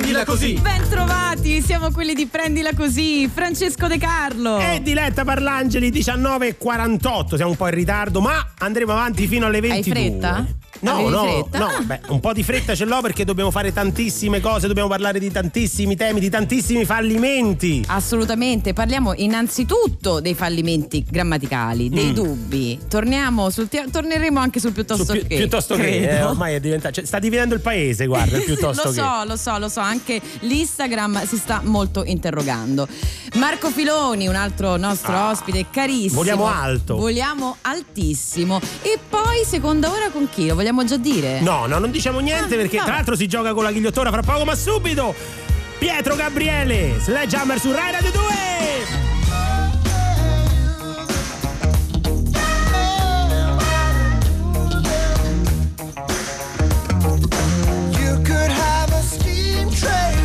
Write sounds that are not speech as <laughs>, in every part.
Prendila così. Bentrovati, siamo quelli di Prendila così. Francesco De Carlo. E Diletta Parlangeli 19.48. Siamo un po' in ritardo, ma andremo avanti fino alle 22. Hai fretta? No, no, no, Ah. beh, un po' di fretta ce l'ho perché dobbiamo fare tantissime cose, dobbiamo parlare di tantissimi temi, di tantissimi fallimenti. Assolutamente, parliamo innanzitutto dei fallimenti grammaticali, dei Mm. dubbi. Torniamo sul te- torneremo anche sul piuttosto Su pi- che. piuttosto che credo. eh, ormai è diventato, cioè, sta dividendo il paese, guarda, il <laughs> piuttosto lo che. so, lo so, lo so, anche l'Instagram si sta molto interrogando. Marco Filoni, un altro nostro Ah, ospite carissimo. vogliamo alto. Vogliamo altissimo. E poi seconda ora con chi? Vogliamo già dire? No, no, non diciamo niente Ah, perché vabbè. tra l'altro si gioca con la ghigliottora fra poco, ma subito Pietro Gabriele, Sledgehammer su Rai Radio 2. You could have a steam train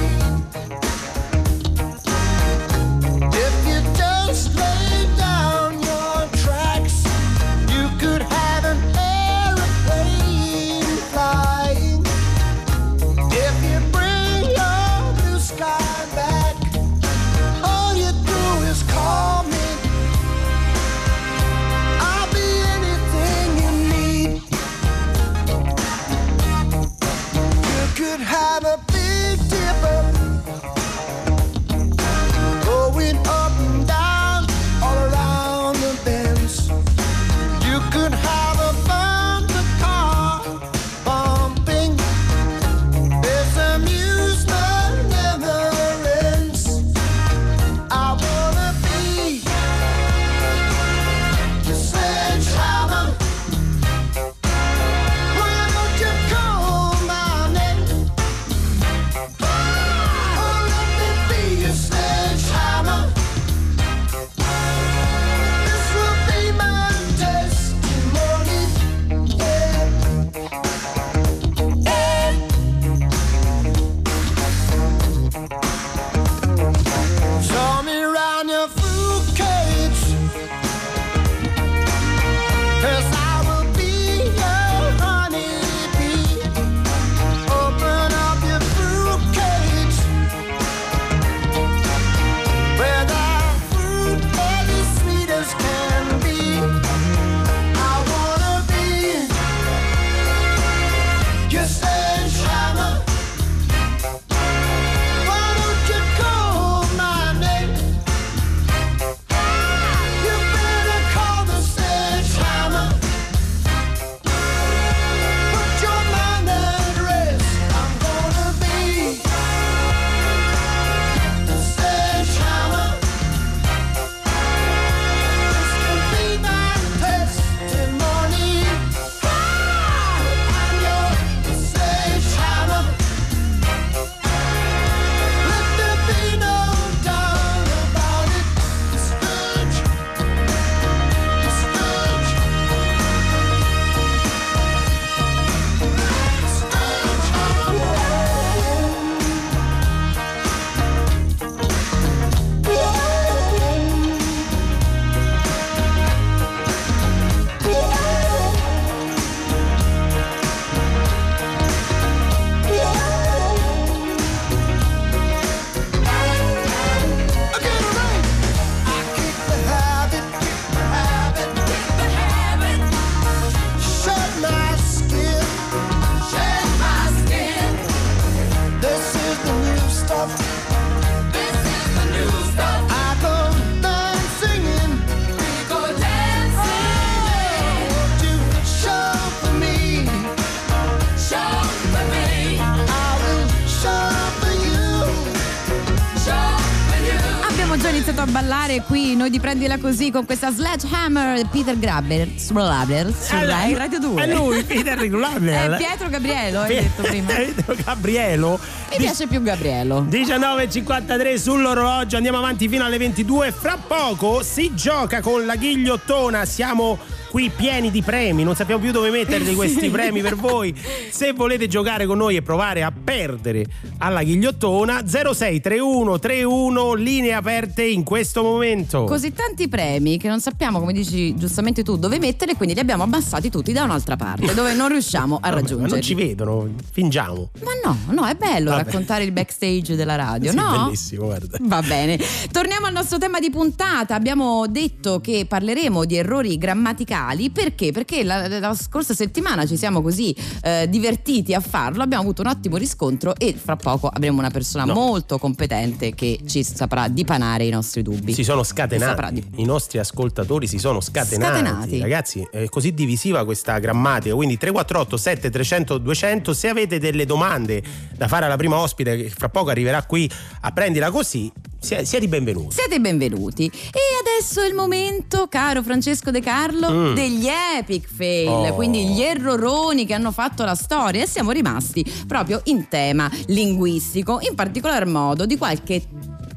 noi di prendila così con questa Sledgehammer Peter Grabber su Grabber, su Eh, Rai Radio 2. È lui, Peter Regulabler. È Pietro Gabriello, hai detto prima. Mi Pietro Gabrielo. piace più Gabriello. 19.53 sull'orologio, andiamo avanti fino alle 22. Fra poco si gioca con la ghigliottona. Siamo qui pieni di premi, non sappiamo più dove metterli <laughs> questi premi per voi. Se volete giocare con noi e provare a perdere alla ghigliottona 0631 31 linee aperte in questo momento. Così tanti premi che non sappiamo, come dici giustamente tu, dove mettere, quindi li abbiamo abbassati tutti da un'altra parte, dove non riusciamo a. <laughs> Ma non ci vedono, fingiamo. Ma no, no, è bello Vabbè. raccontare il backstage della radio, Sì, no? bellissimo, guarda. Va bene, torniamo al nostro tema di puntata. Abbiamo detto che parleremo di errori grammaticali perché? Perché la, la scorsa settimana ci siamo così eh, divertiti a farlo, abbiamo avuto un ottimo riscontro e fra poco avremo una persona No. molto competente che ci saprà dipanare i nostri dubbi. Si sono scatenati, i nostri ascoltatori si sono scatenati. Scatenati. Ragazzi, è così divisiva questa grammatica, quindi 348 7300 200, se avete delle domande da fare alla prima ospite che fra poco arriverà qui a prendila così, siete benvenuti. Siete benvenuti. E adesso è il momento, caro Francesco De Carlo, Mm. degli epic fail, Oh. quindi gli erroroni che hanno fatto la storia e siamo rimasti proprio in tema linguistico, in particolar modo di qualche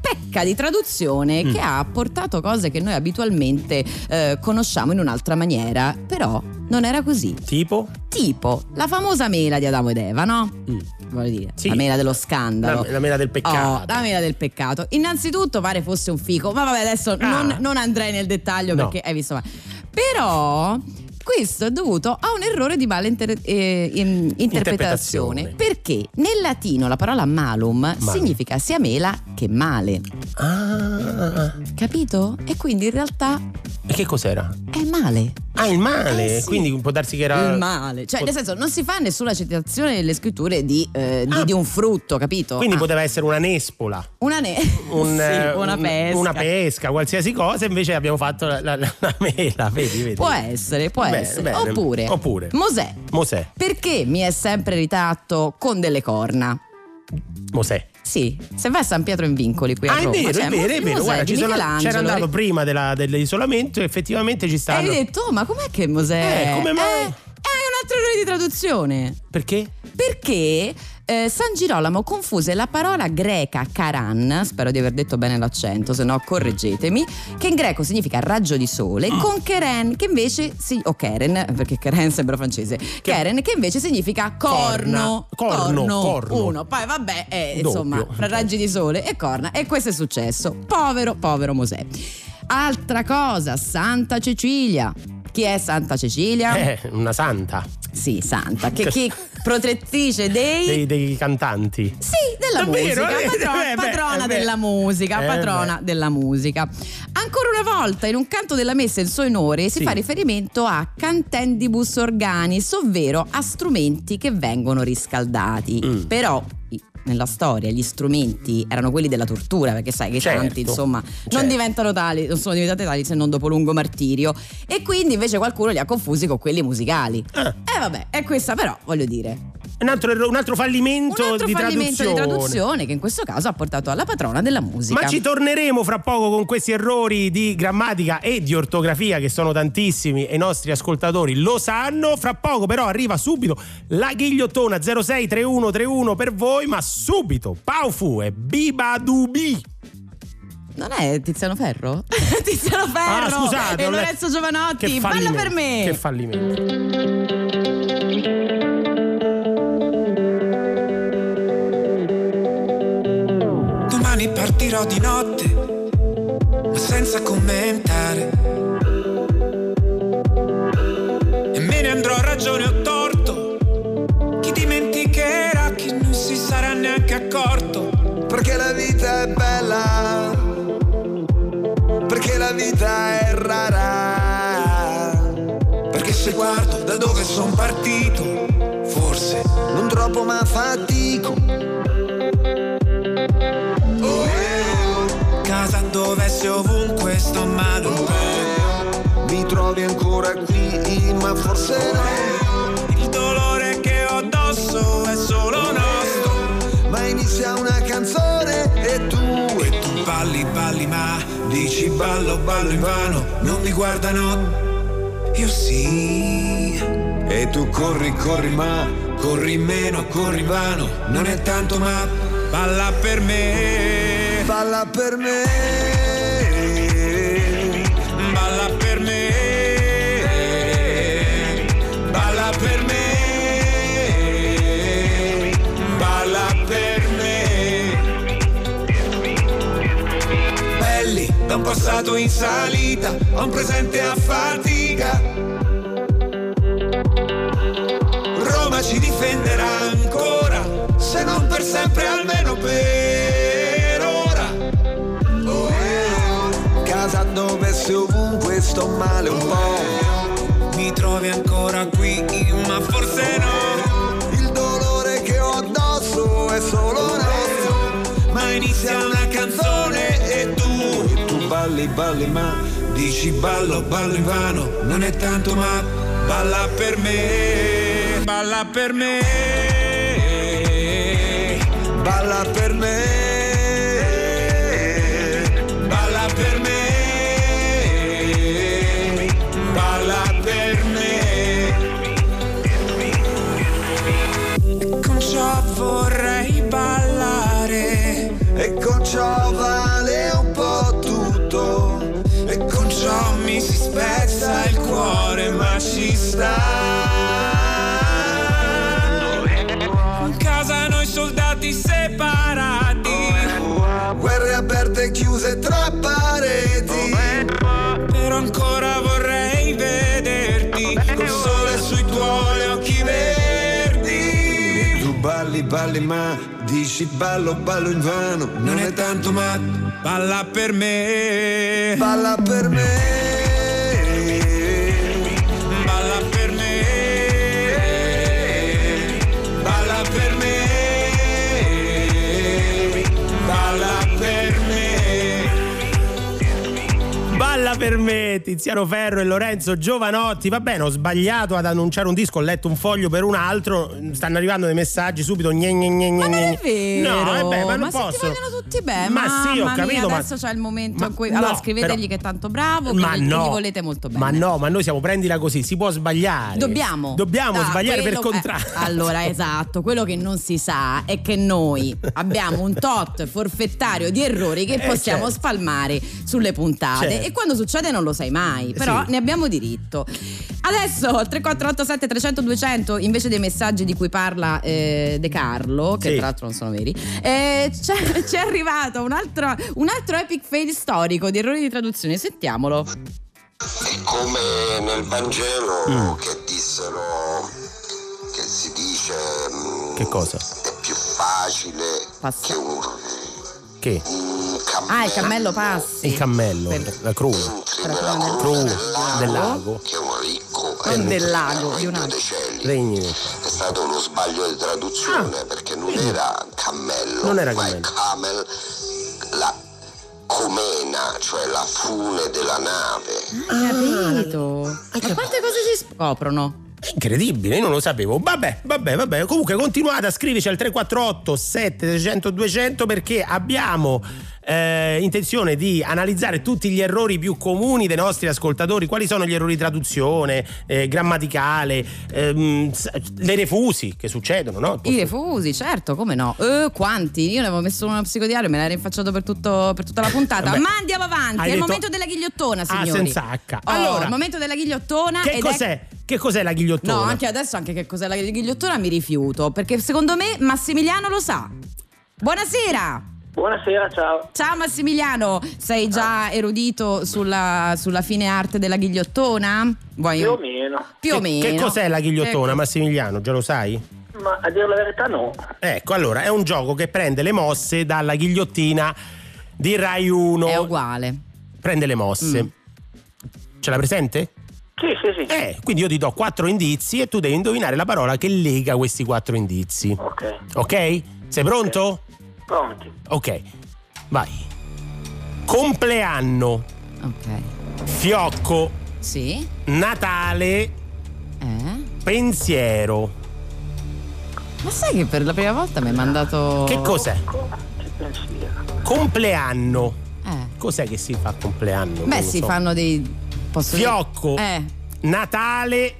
pecca di traduzione Mm. che ha portato cose che noi abitualmente eh, conosciamo in un'altra maniera, però non era così. Tipo? Tipo la famosa mela di Adamo ed Eva, no? Mm. Voglio dire, Sì. la mela dello scandalo. La, la mela del peccato. Oh, la mela del peccato. Innanzitutto pare fosse un fico, ma vabbè, adesso Ah. non, non andrei nel dettaglio No. perché hai visto. ma- Però questo è dovuto a un errore di mala inter- eh, in- interpretazione. Interpretazione. Perché nel latino la parola malum, significa sia mela che male. Ah, Capito? E quindi in realtà e che cos'era? è male. Ah, il male, Eh sì. quindi può darsi che era... Il male. Cioè, nel senso, non si fa nessuna citazione nelle scritture di, eh, di- Ah. di un frutto, capito? Quindi Ah, poteva essere una nespola. una, ne- <laughs> un, Sì, eh, una un- pesca. una pesca, qualsiasi cosa, invece abbiamo fatto la, la- la mela, vedi, vedi. Può essere, può Bene, bene. Oppure, Oppure. Mosè. Mosè, Perché mi è sempre ritratto con delle corna? Mosè. Sì, se vai a San Pietro in Vincoli qui a Ah, è Roma, vero, cioè, è vero, è vero. Guarda, sono- c'era andato prima della- dell'isolamento e effettivamente ci E stanno. hai detto, "Oh, ma com'è che Mosè? Eh, come mai? Eh, è un altro errore di traduzione. Perché? Perché eh, San Girolamo confuse la parola greca karan, spero di aver detto bene l'accento, se no correggetemi, che in greco significa raggio di sole, Mm. con keren, che invece si, o keren, perché keren sembra francese, keren, che invece significa corno. Corna. Corno, corno. Uno, poi vabbè, eh, insomma, fra raggi di sole e corna. E questo è successo. Povero, povero Mosè. Altra cosa, Santa Cecilia. Chi è Santa Cecilia? Eh, una santa Sì, Santa, che chi <laughs> protettrice dei... dei, dei cantanti. Sì, della Davvero? musica, Eh, patro- eh, beh, patrona eh, beh. della musica, Eh, patrona della musica. Ancora una volta, in un canto della messa in suo onore si Sì. fa riferimento a cantendibus organis, ovvero a strumenti che vengono riscaldati. Mm. Però nella storia gli strumenti erano quelli della tortura, perché sai che i Certo, canti, insomma, certo. non diventano tali, non sono diventati tali se non dopo lungo martirio. E quindi invece qualcuno li ha confusi con quelli musicali. E vabbè, è questa però, voglio dire, Un altro, un altro fallimento, un altro di, fallimento traduzione. di traduzione che in questo caso ha portato alla patrona della musica. Ma ci torneremo fra poco con questi errori di grammatica e di ortografia che sono tantissimi e i nostri ascoltatori lo sanno. Fra poco però arriva subito la ghigliottona 063131 per voi, ma subito Paufu e Bibadubi. Non è Tiziano Ferro? <laughs> Tiziano Ferro Ah, scusate, e Lorenzo Giovanotti, Che balla fallimento, per me. Che fallimento. Partirò di notte, ma senza commentare. E me ne andrò a ragione o torto. Chi dimenticherà, chi non si sarà neanche accorto. Perché la vita è bella, perché la vita è rara. Perché se guardo da dove sono partito, forse Non troppo ma fatico. Casa dove se ovunque sto male. mi trovi ancora qui, ma forse no. Il dolore che ho addosso è solo nostro. Ma inizia una canzone e tu E tu balli, balli, ma dici ballo, ballo in vano. Non mi guardano, io sì. E tu corri, corri, ma Corri meno, corri in vano. Non è tanto, ma balla per me. Balla per me. Balla per me. Balla per me. Balla per me. Belli, da un passato in salita a un presente a fatica. Roma ci difenderà ancora, se non per sempre almeno per... dove se ovunque sto male un po'. Mi trovi ancora qui, ma forse no. Il dolore che ho addosso è solo nostro. Ma inizia una canzone e tu E tu balli, balli, ma dici ballo, ballo in vano. Non è tanto ma balla per me, balla per me. balla per me. Con ciò vale un po' tutto. e con ciò mi si spezza il cuore, ma ci sta. In casa noi soldati separati. Guerre aperte e chiuse tra pareti. Però ancora vorrei vederti col sole sui tuoi occhi verdi. Tu balli, balli, ma dici ballo, ballo in vano. Non è tanto ma balla per me. Balla per me. Balla per me, Tiziano Ferro e Lorenzo Giovanotti. Va bene, ho sbagliato ad annunciare un disco, ho letto un foglio per un altro. Stanno arrivando dei messaggi subito. Gne, gne, gne, Ma non è vero. No, vabbè, ma non ti posso. vogliono tutti bene. Ma sì, ho capito. Mia, ma adesso c'è il momento ma in cui. no, allora scrivetegli però- che è tanto bravo, Ma che, gli- che no, gli volete molto bene. Ma no, ma noi siamo prendila così, si può sbagliare. Dobbiamo. Dobbiamo Ah, sbagliare per quello- contratto. eh, <laughs> allora, esatto, quello che non si sa è che noi abbiamo un tot forfettario di errori che Eh, possiamo certo. spalmare sulle puntate. Certo. E quando succede non lo sai mai, però Sì. ne abbiamo diritto. Adesso 3487 300 200 invece dei messaggi di cui parla eh, De Carlo, che Sì. tra l'altro non sono veri, eh, c'è, c'è arrivato un altro, un altro epic fail storico di errori di traduzione. Sentiamolo. È come nel Vangelo che dissero, che si dice mm, Che cosa? è più facile Passa. che un, Che? un cammello, Ah, il cammello passi. Il cammello, Per- la cruna Cru del lago, Non del lago, di un altro. Regni. È stato uno sbaglio di traduzione perché non era cammello, Ah. Non era ma è cammello. camel, la comena, cioè la fune della nave. Capito? Ma quante cose si scoprono? Incredibile, io non lo sapevo. Vabbè, vabbè, vabbè. Comunque continuate a scriverci al 348 7300 200 perché abbiamo eh, intenzione di analizzare tutti gli errori più comuni dei nostri ascoltatori. Quali sono gli errori di traduzione, eh, grammaticale, ehm, le refusi che succedono, no? I refusi, certo, come no? Eh, quanti? Io ne avevo messo uno psicodiario, me l'hai rinfacciato per, tutto- per tutta la puntata. <laughs> Ma andiamo avanti, è il detto- momento della ghigliottona, Ah, signori. senza H. Oh, Allora, il momento della ghigliottona. Che ed è- cos'è? Che cos'è la ghigliottona? No, anche adesso anche che cos'è la ghigliottona mi rifiuto, perché secondo me Massimiliano lo sa. Buonasera! Buonasera, ciao. Ciao Massimiliano, sei già erudito sulla, sulla fine arte della ghigliottona? Vuoi- Più o meno. Più o Che- meno. Che cos'è la ghigliottona, Ecco. Massimiliano? Già lo sai? Ma a dire la verità no. Ecco, allora è un gioco che prende le mosse dalla ghigliottina di Rai 1. È uguale. Prende le mosse. Mm. Ce l'ha presente? Sì, sì, sì. Eh, quindi io ti do quattro indizi e tu devi indovinare la parola che lega questi quattro indizi. Ok, Ok? Sei pronto? Pronti. Ok. Vai. Compleanno, Ok. fiocco, Sì? Natale, Eh? pensiero. Ma sai che per la prima volta mi hai mandato. Che cos'è? Compleanno. Eh. Cos'è che si fa a compleanno? Beh, si so. fanno dei. Posso dire- Fiocco, Eh, Natale,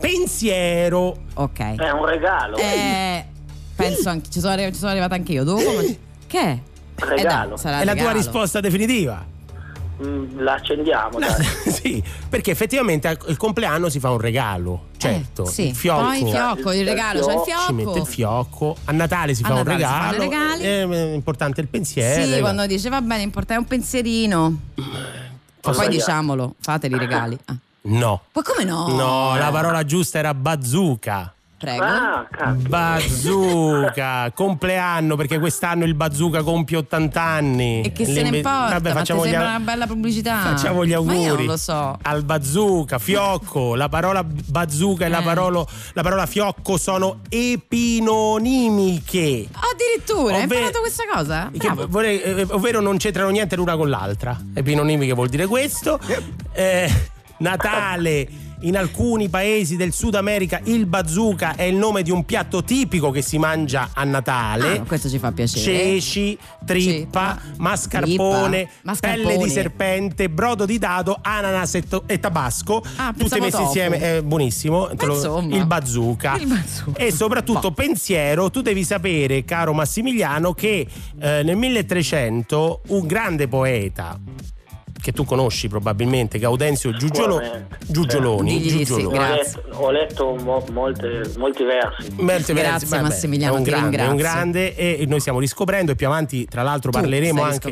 pensiero. ok. È un regalo. Eh, penso anche. Ci sono, arri- ci sono arrivata anche io. Dopo. ma- Che è? Regalo. Eh, dai, sarà È la tua regalo. risposta definitiva? Mm, la accendiamo, dai. <laughs> sì, perché effettivamente al il compleanno si fa un regalo, certo. Eh, sì. Il fiocco. Poi il fiocco, il regalo, c'è il Ci mette fiocco. il fiocco, a Natale si A fa un Natale si regalo, regali. è importante il pensiero. Sì, quando dice va bene, importa è un pensierino. Poi sbagliato. diciamolo, fateli i regali. Ah. No. Ma come no? No, la parola giusta era bazooka. Prego. Ah, cazzo. Bazooka, <laughs> compleanno perché quest'anno il bazooka compie 80 anni. E che se ne importa? Vabbè, ma ti facciamo gli, una bella pubblicità. facciamo gli Ma auguri. io non lo so. Al bazooka, fiocco, la parola bazooka e la, Eh. parola, la parola fiocco sono epinonimiche. Addirittura, hai Ovve- imparato questa cosa? Vorrei- eh, ovvero non c'entrano niente l'una con l'altra. Epinonimiche vuol dire questo. Eh, Natale. In alcuni paesi del Sud America il bazooka è il nome di un piatto tipico che si mangia a Natale. Ah, questo ci fa piacere. Ceci, trippa, Trippa, mascarpone, trippa, mascarpone. pelle di serpente, brodo di dado, ananas e, to- e tabasco. Ah, pensavo messe tofu. insieme, è buonissimo. Te lo- il bazooka. Il bazooka. E soprattutto pensiero, tu devi sapere, caro Massimiliano, che eh, nel 1300 un grande poeta che tu conosci probabilmente, Gaudenzio Giugiolo-. Giugioloni, di sì, Giugioloni. Ho Grazie. letto, ho letto mo- molte- molti versi. Molte Grazie, vabbè, Massimiliano, è un ti grande, è un grande e noi stiamo riscoprendo e più avanti tra l'altro Tu parleremo anche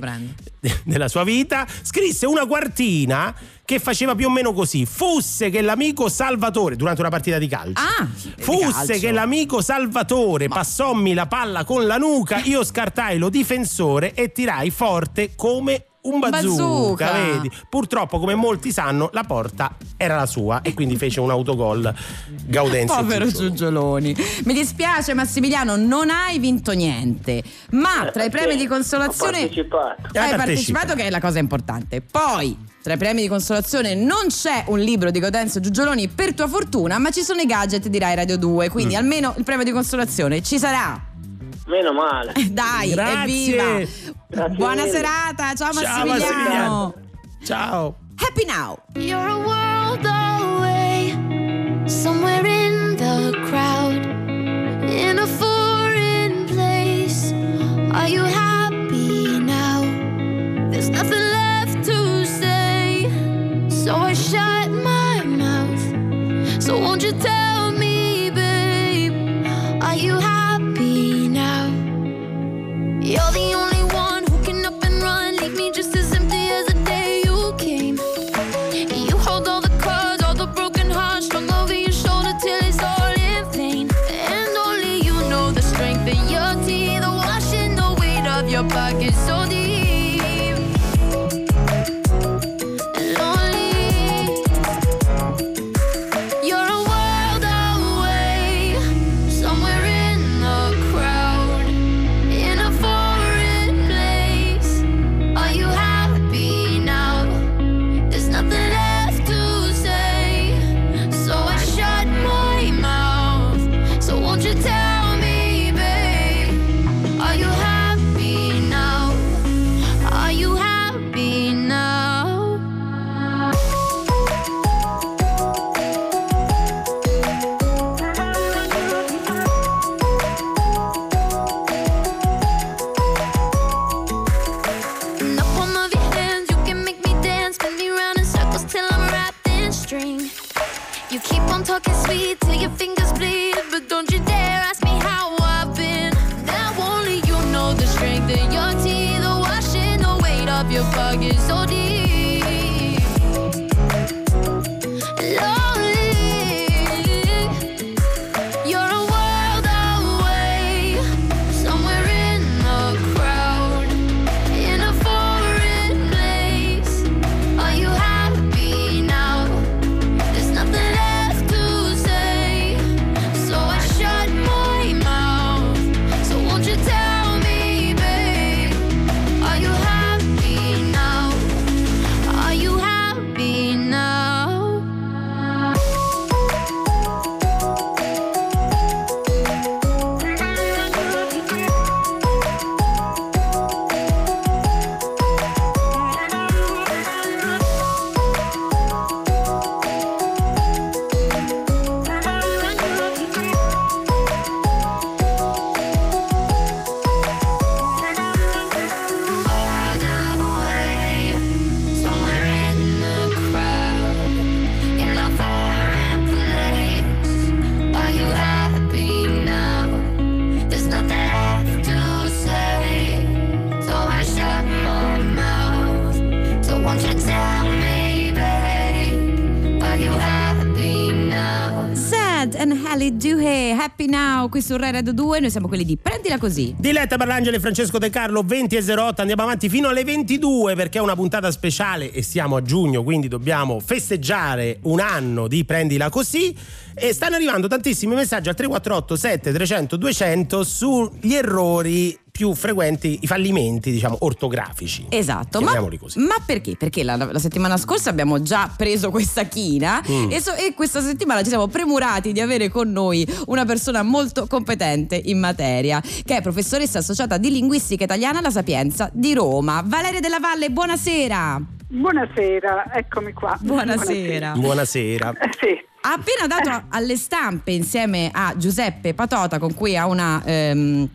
<laughs> della sua vita. Scrisse una quartina che faceva più o meno così: fosse che l'amico Salvatore durante una partita di calcio. Ah, di Fosse calcio. che l'amico Salvatore passommi la palla con la nuca, io scartai lo difensore e tirai forte come un bazooka, Bazooka. vedi? Purtroppo, come molti sanno, la porta era la sua e quindi fece un autogol Gaudenzio. Povero Giugioloni. Mi dispiace Massimiliano, non hai vinto niente. Ma tra i premi di consolazione Ho partecipato. Hai hai partecipato. partecipato che è la cosa importante. Poi tra i premi di consolazione non c'è un libro di Gaudenzio Giugioloni per tua fortuna, ma ci sono i gadget di Rai Radio 2, quindi Mm. almeno il premio di consolazione ci sarà. Meno male. <laughs> Dai, Grazie. evviva! Grazie Buona mille. serata, ciao, Ciao Massimiliano. Massimiliano. Ciao. Happy now. You're a world away, somewhere in the crowd, in a foreign place. Are you happy now? There's nothing left to say, so I shut my mouth. So won't you tell You're the Happy Now qui su Rai Radio 2, noi siamo quelli di Prendila Così. Diletta Parlangeli e Francesco De Carlo 20 e 08 andiamo avanti fino alle 22 perché è una puntata speciale e siamo a giugno quindi dobbiamo festeggiare un anno di Prendila Così e stanno arrivando tantissimi messaggi al 348 7 300 200 sugli errori più frequenti, i fallimenti diciamo ortografici. Esatto, ma, Chiamiamoli così. ma perché? Perché la, la settimana scorsa abbiamo già preso questa china Mm. e, so- e questa settimana ci siamo premurati di avere con noi una persona molto competente in materia, che è professoressa associata di linguistica italiana alla Sapienza di Roma. Valeria Della Valle, buonasera. Buonasera, eccomi qua. Buonasera. Buonasera. Eh, sì. Ha appena dato alle stampe insieme a Giuseppe Patota, con cui ha una ehm,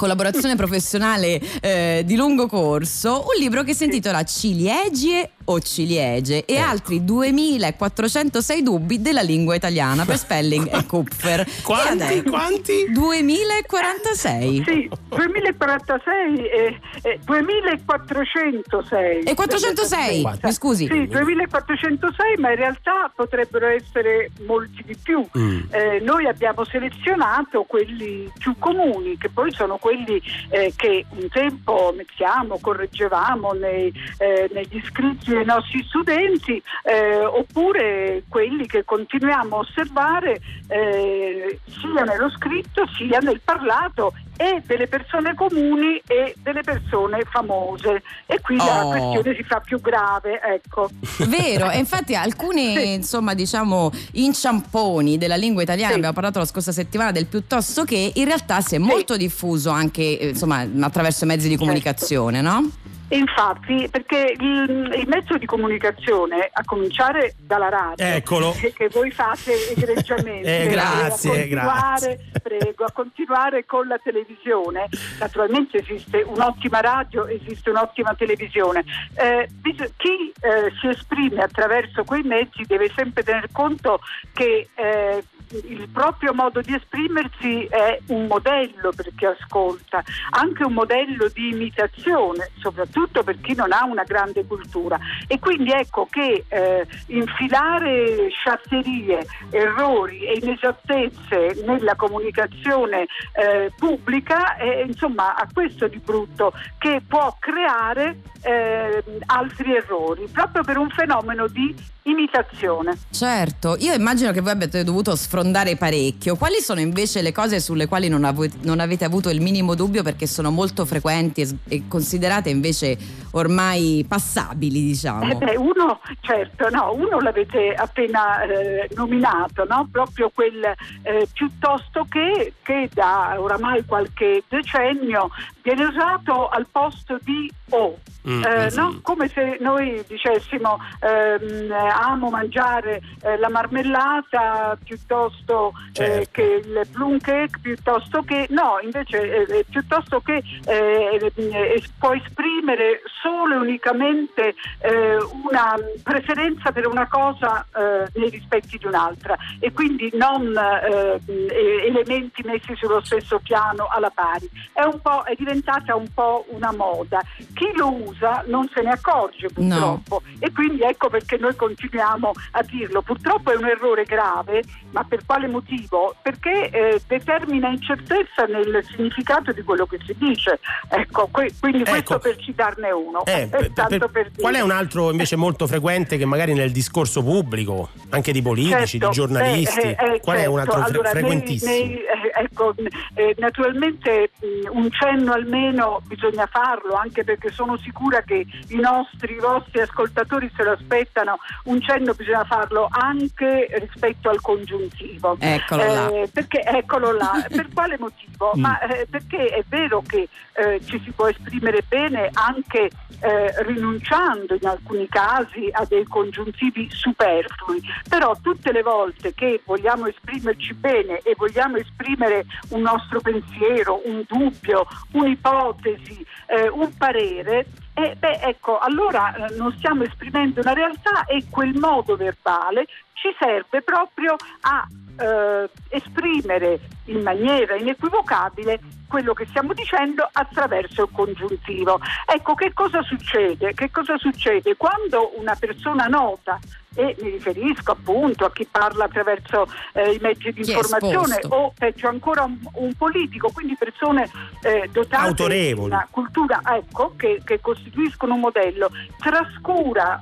collaborazione professionale eh, di lungo corso, un libro che si intitola Ciliegie o ciliegie e altri 2406 dubbi della lingua italiana per Spelling e Kupfer. <laughs> Quanti? E Quanti? 2046. Sì, 2046 e, e 2406. E 406, Quanti? mi scusi. Sì, 2406, ma in realtà potrebbero essere molti di più. Mm. Eh, noi abbiamo selezionato quelli più comuni, che poi sono quelli eh, che un tempo mettiamo, correggevamo nei, eh, negli scritti dei nostri studenti, eh, oppure quelli che continuiamo a osservare eh, sia nello scritto sia nel parlato e delle persone comuni e delle persone famose. E qui la Oh. questione si fa più grave, ecco. Vero, e <laughs> infatti alcuni insomma diciamo inciamponi della lingua italiana, Sì. abbiamo parlato la scorsa settimana del piuttosto che in realtà si è molto diffuso anche eh, insomma attraverso i mezzi di Certo. comunicazione, no? E Infatti, perché il, il mezzo di comunicazione, a cominciare dalla radio, Eccolo. che, <laughs> che voi fate egregiamente, Eh, grazie, a continuare, grazie. prego, a continuare con la televisione. Naturalmente esiste un'ottima radio, esiste un'ottima televisione. Eh, chi eh, si esprime attraverso quei mezzi deve sempre tener conto che eh, il proprio modo di esprimersi è un modello per chi ascolta, anche un modello di imitazione, soprattutto per chi non ha una grande cultura. E quindi ecco che eh, infilare sciatterie, errori e inesattezze nella comunicazione eh, pubblica eh, insomma ha questo di brutto che può creare eh, altri errori proprio per un fenomeno di imitazione. Certo, io immagino che voi abbiate dovuto sfrondare parecchio. Quali sono invece le cose sulle quali non, ave- non avete avuto il minimo dubbio perché sono molto frequenti e, s- e considerate invece ormai passabili, diciamo? Eh beh, uno, certo, no, uno l'avete appena eh, nominato, no? proprio quel eh, piuttosto che, che da oramai qualche decennio viene usato al posto di o. Mm, Eh, mm, no? mm. Come se noi dicessimo ehm, eh, amo mangiare eh, la marmellata piuttosto eh, Certo. che il plum cake, piuttosto che no, invece eh, piuttosto che eh, eh, può esprimere solo e unicamente eh, una preferenza per una cosa eh, nei rispetti di un'altra e quindi non elementi messi sullo stesso piano alla pari. È, un po', è diventata un po' una moda. Chi lo usa non se ne accorge purtroppo e quindi ecco perché noi continuiamo a dirlo. Purtroppo è un errore grave, ma per quale motivo? Perché eh, determina incertezza nel significato di quello che si dice. Ecco, que- quindi questo Ecco. per citarne uno. Eh, Eh, per- per- per qual è un altro invece molto frequente che magari nel discorso pubblico, anche di politici, Certo, di giornalisti, beh, eh, eh, qual è un certo. altro fre- Allora, nei- frequentissimo? nei- eh, ecco, eh, naturalmente mh, un cenno almeno bisogna farlo, anche perché sono sicura che i nostri, i vostri ascoltatori se lo aspettano, un cenno bisogna farlo anche rispetto al congiuntivo. Eccolo là. Eh, perché eccolo là, per quale motivo? <laughs> Mm. Ma eh, perché è vero che eh, ci si può esprimere bene anche eh, rinunciando in alcuni casi a dei congiuntivi superflui, però tutte le volte che vogliamo esprimerci bene e vogliamo esprimere un nostro pensiero, un dubbio, un'ipotesi, eh, un parere, eh, beh, ecco, allora eh, non stiamo esprimendo una realtà e quel modo verbale ci serve proprio a eh, esprimere in maniera inequivocabile quello che stiamo dicendo attraverso il congiuntivo. Ecco che cosa succede? Che cosa succede quando una persona nota e mi riferisco appunto a chi parla attraverso eh, i mezzi di informazione o peggio ancora un, un politico, quindi persone eh, dotate Autorevoli. di una cultura ecco, che, che costituiscono un modello, trascura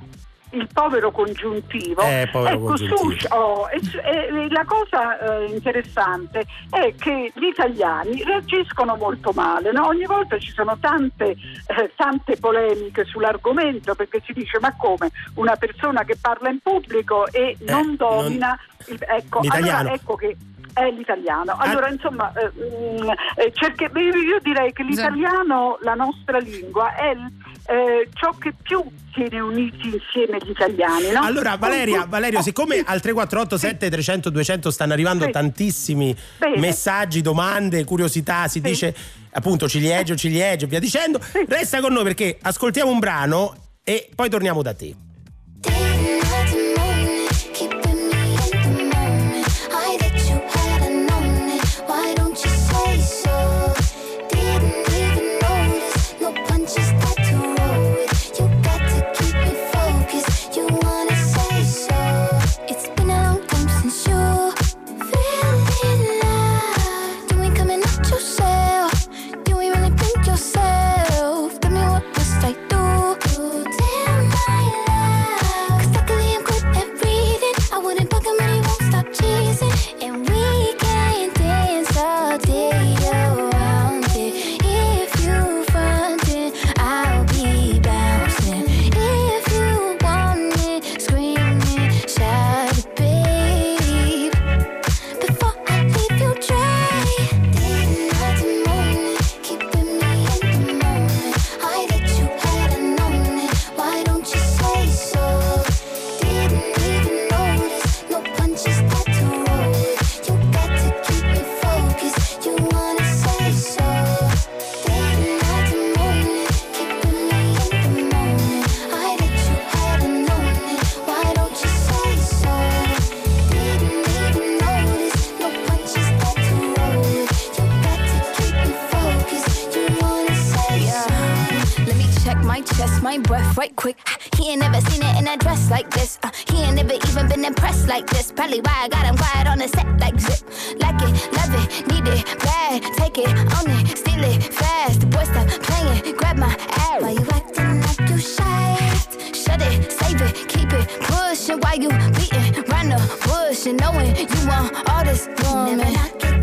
il povero congiuntivo. Eh, povero ecco, congiuntivo. sus- oh, e, e la cosa eh, interessante è che gli italiani reagiscono molto male. no? Ogni volta ci sono tante, eh, tante polemiche sull'argomento perché si dice ma come una persona che parla in pubblico e non domina il- ecco, allora ecco che è l'italiano. Allora, insomma, eh, mm, eh, cerche- io direi che l'italiano, la nostra lingua, è eh, ciò che più tiene uniti insieme gli italiani. No? Allora Valeria, Valerio, siccome al 348 7300 200 stanno arrivando Sì. tantissimi Bene. messaggi, domande, curiosità, si dice appunto ciliegio, ciliegio, via dicendo, resta con noi perché ascoltiamo un brano e poi torniamo da te. My breath right quick. He ain't never seen it in a dress like this. Uh, he ain't never even been impressed like this. Probably why I got him quiet on the set like zip. Like it, love it, need it, bad. Take it, own it, steal it, fast. The boy stop playing, grab my ass. Why you acting like you shy? Shut it, save it, keep it pushing. Why you beating round the bush and knowing you want all this woman? Never knock it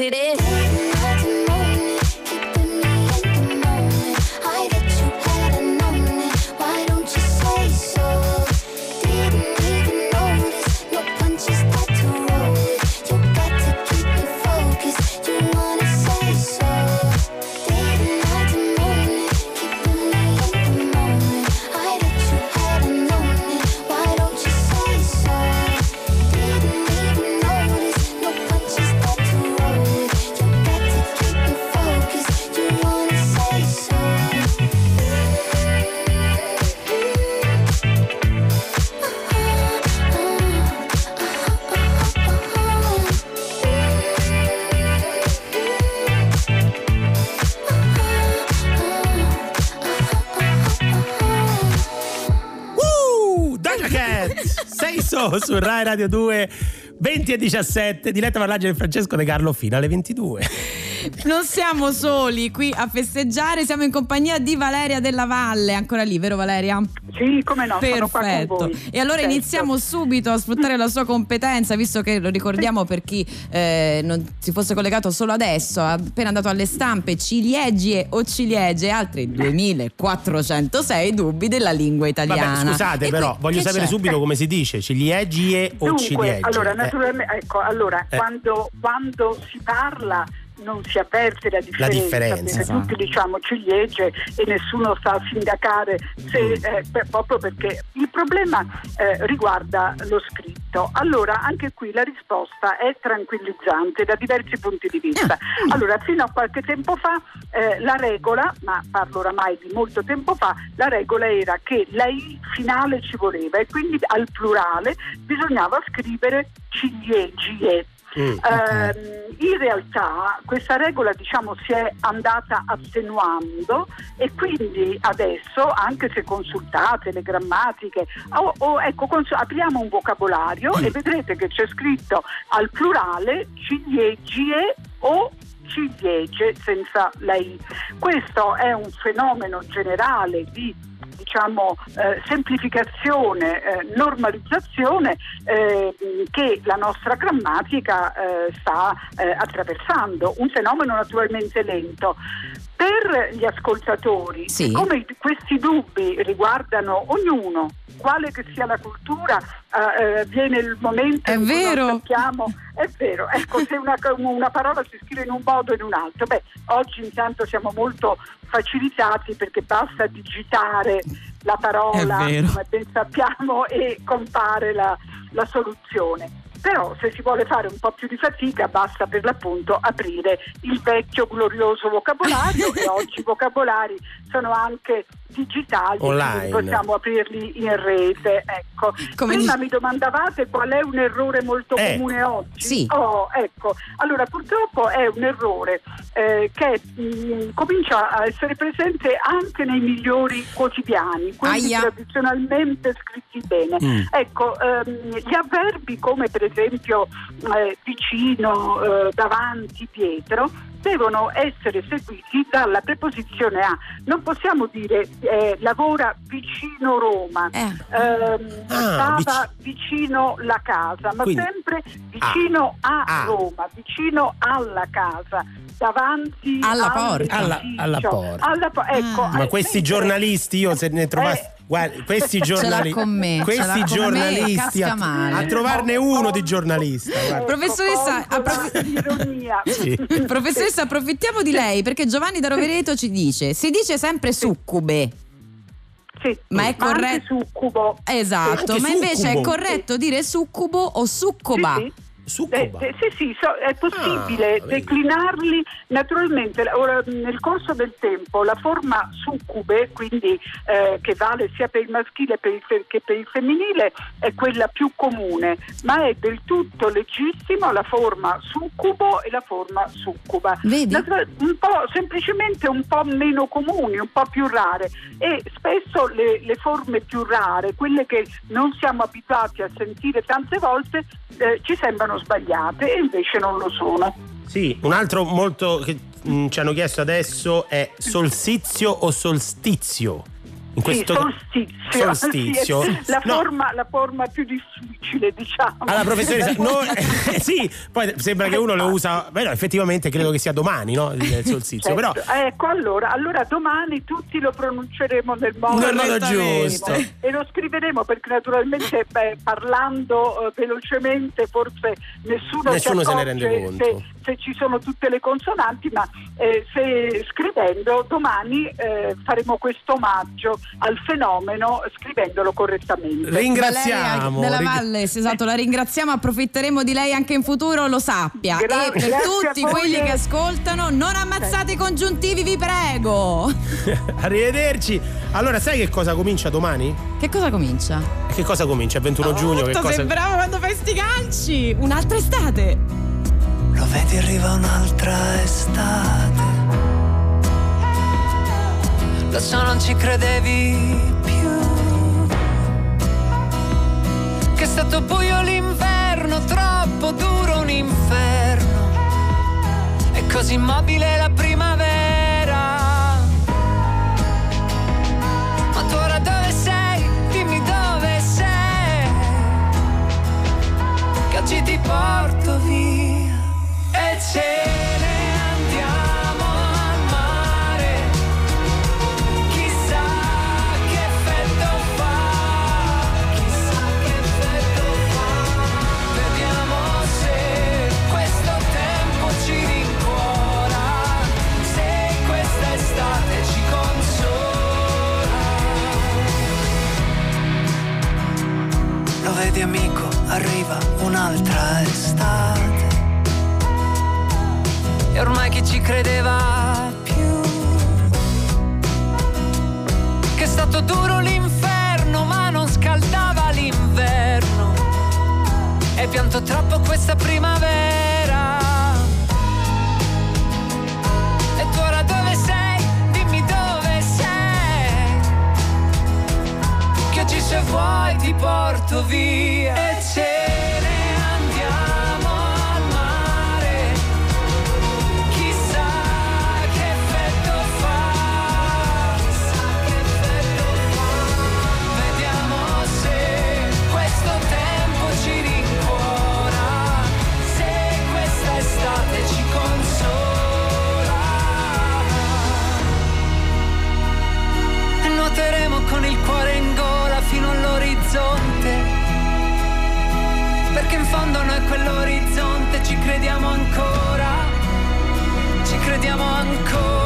ass and Su Rai Radio 2 20 e 17, diretta parlaggio di Francesco De Carlo fino alle 22. Non siamo soli qui a festeggiare, siamo in compagnia di Valeria della Valle, ancora lì, vero Valeria? Sì, come no, sono qua con Perfetto. voi. E allora Certo. iniziamo subito a sfruttare la sua competenza, visto che lo ricordiamo per chi eh, non si fosse collegato solo adesso, ha appena andato alle stampe ciliegie o ciliegie, altri 2406 dubbi della lingua italiana. Vabbè, scusate E però, voglio sapere c'è? subito come si dice, ciliegie o Dunque, ciliegie? allora, Eh, naturalmente, ecco, allora, Eh. quando, quando si parla non si avverte la differenza, differenza, perché esatto. tutti diciamo ciliegie e nessuno sta a sindacare se, Mm. eh, per- proprio perché il problema eh, riguarda lo scritto. Allora, anche qui la risposta è tranquillizzante da diversi punti di vista. Ah, Allora, fino a qualche tempo fa eh, la regola, ma parlo oramai di molto tempo fa, la regola era che la I finale ci voleva e quindi al plurale bisognava scrivere CIE, Mm, Ehm, in realtà questa regola diciamo, si è andata attenuando e quindi adesso, anche se consultate le grammatiche, o, o, ecco, cons- apriamo un vocabolario e vedrete che c'è scritto al plurale ciliegie o ciliegie senza la I. Questo è un fenomeno generale di diciamo, eh, semplificazione, eh, normalizzazione eh, che la nostra grammatica eh, sta eh, attraversando, un fenomeno naturalmente lento. Per gli ascoltatori, Sì. siccome questi dubbi riguardano ognuno, quale che sia la cultura, eh, eh, viene il momento È in cui vero. non sappiamo, è vero, ecco, se una, una parola si scrive in un modo o in un altro, beh, oggi intanto siamo molto facilitati perché basta digitare la parola, come ben sappiamo, e compare la, la soluzione. Però se si vuole fare un po' più di fatica basta per l'appunto aprire il vecchio glorioso vocabolario <laughs> e oggi i vocabolari sono anche digitali, Online. quindi possiamo aprirli in rete. Ecco. Come Prima dice- mi domandavate qual è un errore molto Eh, comune oggi. sì. Oh, ecco. Allora purtroppo è un errore eh, che mh, comincia a essere presente anche nei migliori quotidiani, quelli Aia. tradizionalmente scritti bene. Mm. Ecco, ehm, gli avverbi come per esempio eh, vicino, eh, davanti, dietro, devono essere seguiti dalla preposizione a. Non possiamo dire eh, lavora vicino Roma, Eh. ehm, Ah, stava vicino la casa, ma Quindi- sempre vicino a Ah. Roma, vicino alla casa, davanti Alla al porta. Alla- alla porta. Alla po- ecco, Ah. Ma questi mentre- giornalisti, io se ne trovassi. Eh. Guarda, questi giornalisti. me, Questi me, giornalisti. casca A, a trovarne uno di giornalista. Ecco, Professoressa, approf-. <laughs> Sì. Professoressa, approfittiamo di lei perché Giovanni da Rovereto ci dice: si dice sempre succube. Sì, Ma è corretto-. Esatto, ma invece è succubo. corretto dire succubo o succoba. Sì, sì. Succuba. Eh, eh, sì, sì, so- è possibile Ah, declinarli naturalmente. Ora, nel corso del tempo la forma succube, quindi eh, che vale sia per il maschile per il fe- che per il femminile, è quella più comune, ma è del tutto legittimo la forma succubo e la forma succuba. Vedi? Natura- un po', semplicemente un po' meno comuni, un po' più rare e spesso le, le forme più rare, quelle che non siamo abituati a sentire tante volte, eh, ci sembrano sbagliate e invece non lo sono. Sì, un altro molto che mm, ci hanno chiesto adesso è solstizio o solstizio. In questo <laughs> sì, solstizio, solstizio. Sì, la, No. forma, la forma più difficile, diciamo. Alla professoressa, no, <laughs> <laughs> eh, sì, poi sembra che uno lo usa, beh no, effettivamente credo che sia domani, no? Il solstizio, però Certo. Ecco, allora, allora domani tutti lo pronunceremo nel modo, Nel modo giusto. e lo scriveremo perché naturalmente beh, parlando eh, velocemente forse nessuno, Nessuno se ne rende conto. Se, se ci sono tutte le consonanti, ma eh, se scrivendo domani eh, faremo questo omaggio al fenomeno scrivendolo correttamente. ringraziamo. Della ring- Valle, esatto, la ringraziamo, approfitteremo di lei anche in futuro, lo sappia. Gra- e per tutti quelli che ascoltano, non ammazzate i congiuntivi, vi prego. <laughs> Arrivederci. Allora, sai che cosa comincia domani? Che cosa comincia? Che cosa comincia? Il 21 giugno? Che cosa... sei bravo quando fai sti ganci! Un'altra estate! Lo vedi arriva un'altra estate Lo so non ci credevi più. Che è stato buio l'inverno Troppo duro un inferno. E così immobile la primavera. Ma tu ora dove sei? Dimmi dove sei. Che oggi ti porto via. E ce vedi amico, arriva un'altra estate. E ormai chi ci credeva più? Che è stato duro l'inferno, ma non scaldava l'inverno. E pianto troppo questa primavera. Se vuoi ti porto via. E ce Fondo noi quell'orizzonte ci crediamo ancora. Ci crediamo ancora.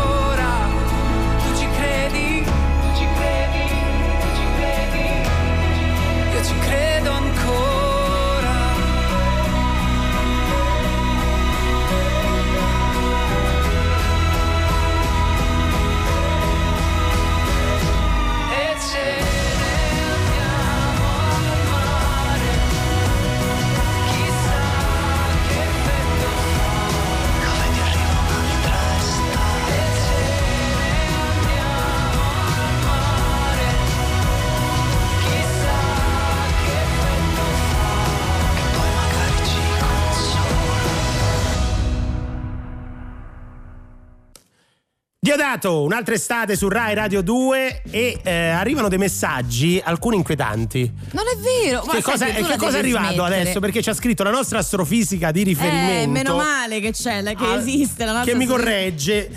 Diodato, un'altra estate su Rai Radio 2 e eh, arrivano dei messaggi, alcuni inquietanti. Non è vero. Che cosa, che tu che cosa è arrivato smettere. adesso? Perché ci ha scritto la nostra astrofisica di riferimento. Eh, meno male che c'è, la- che Ah, esiste la nostra Che mi corregge.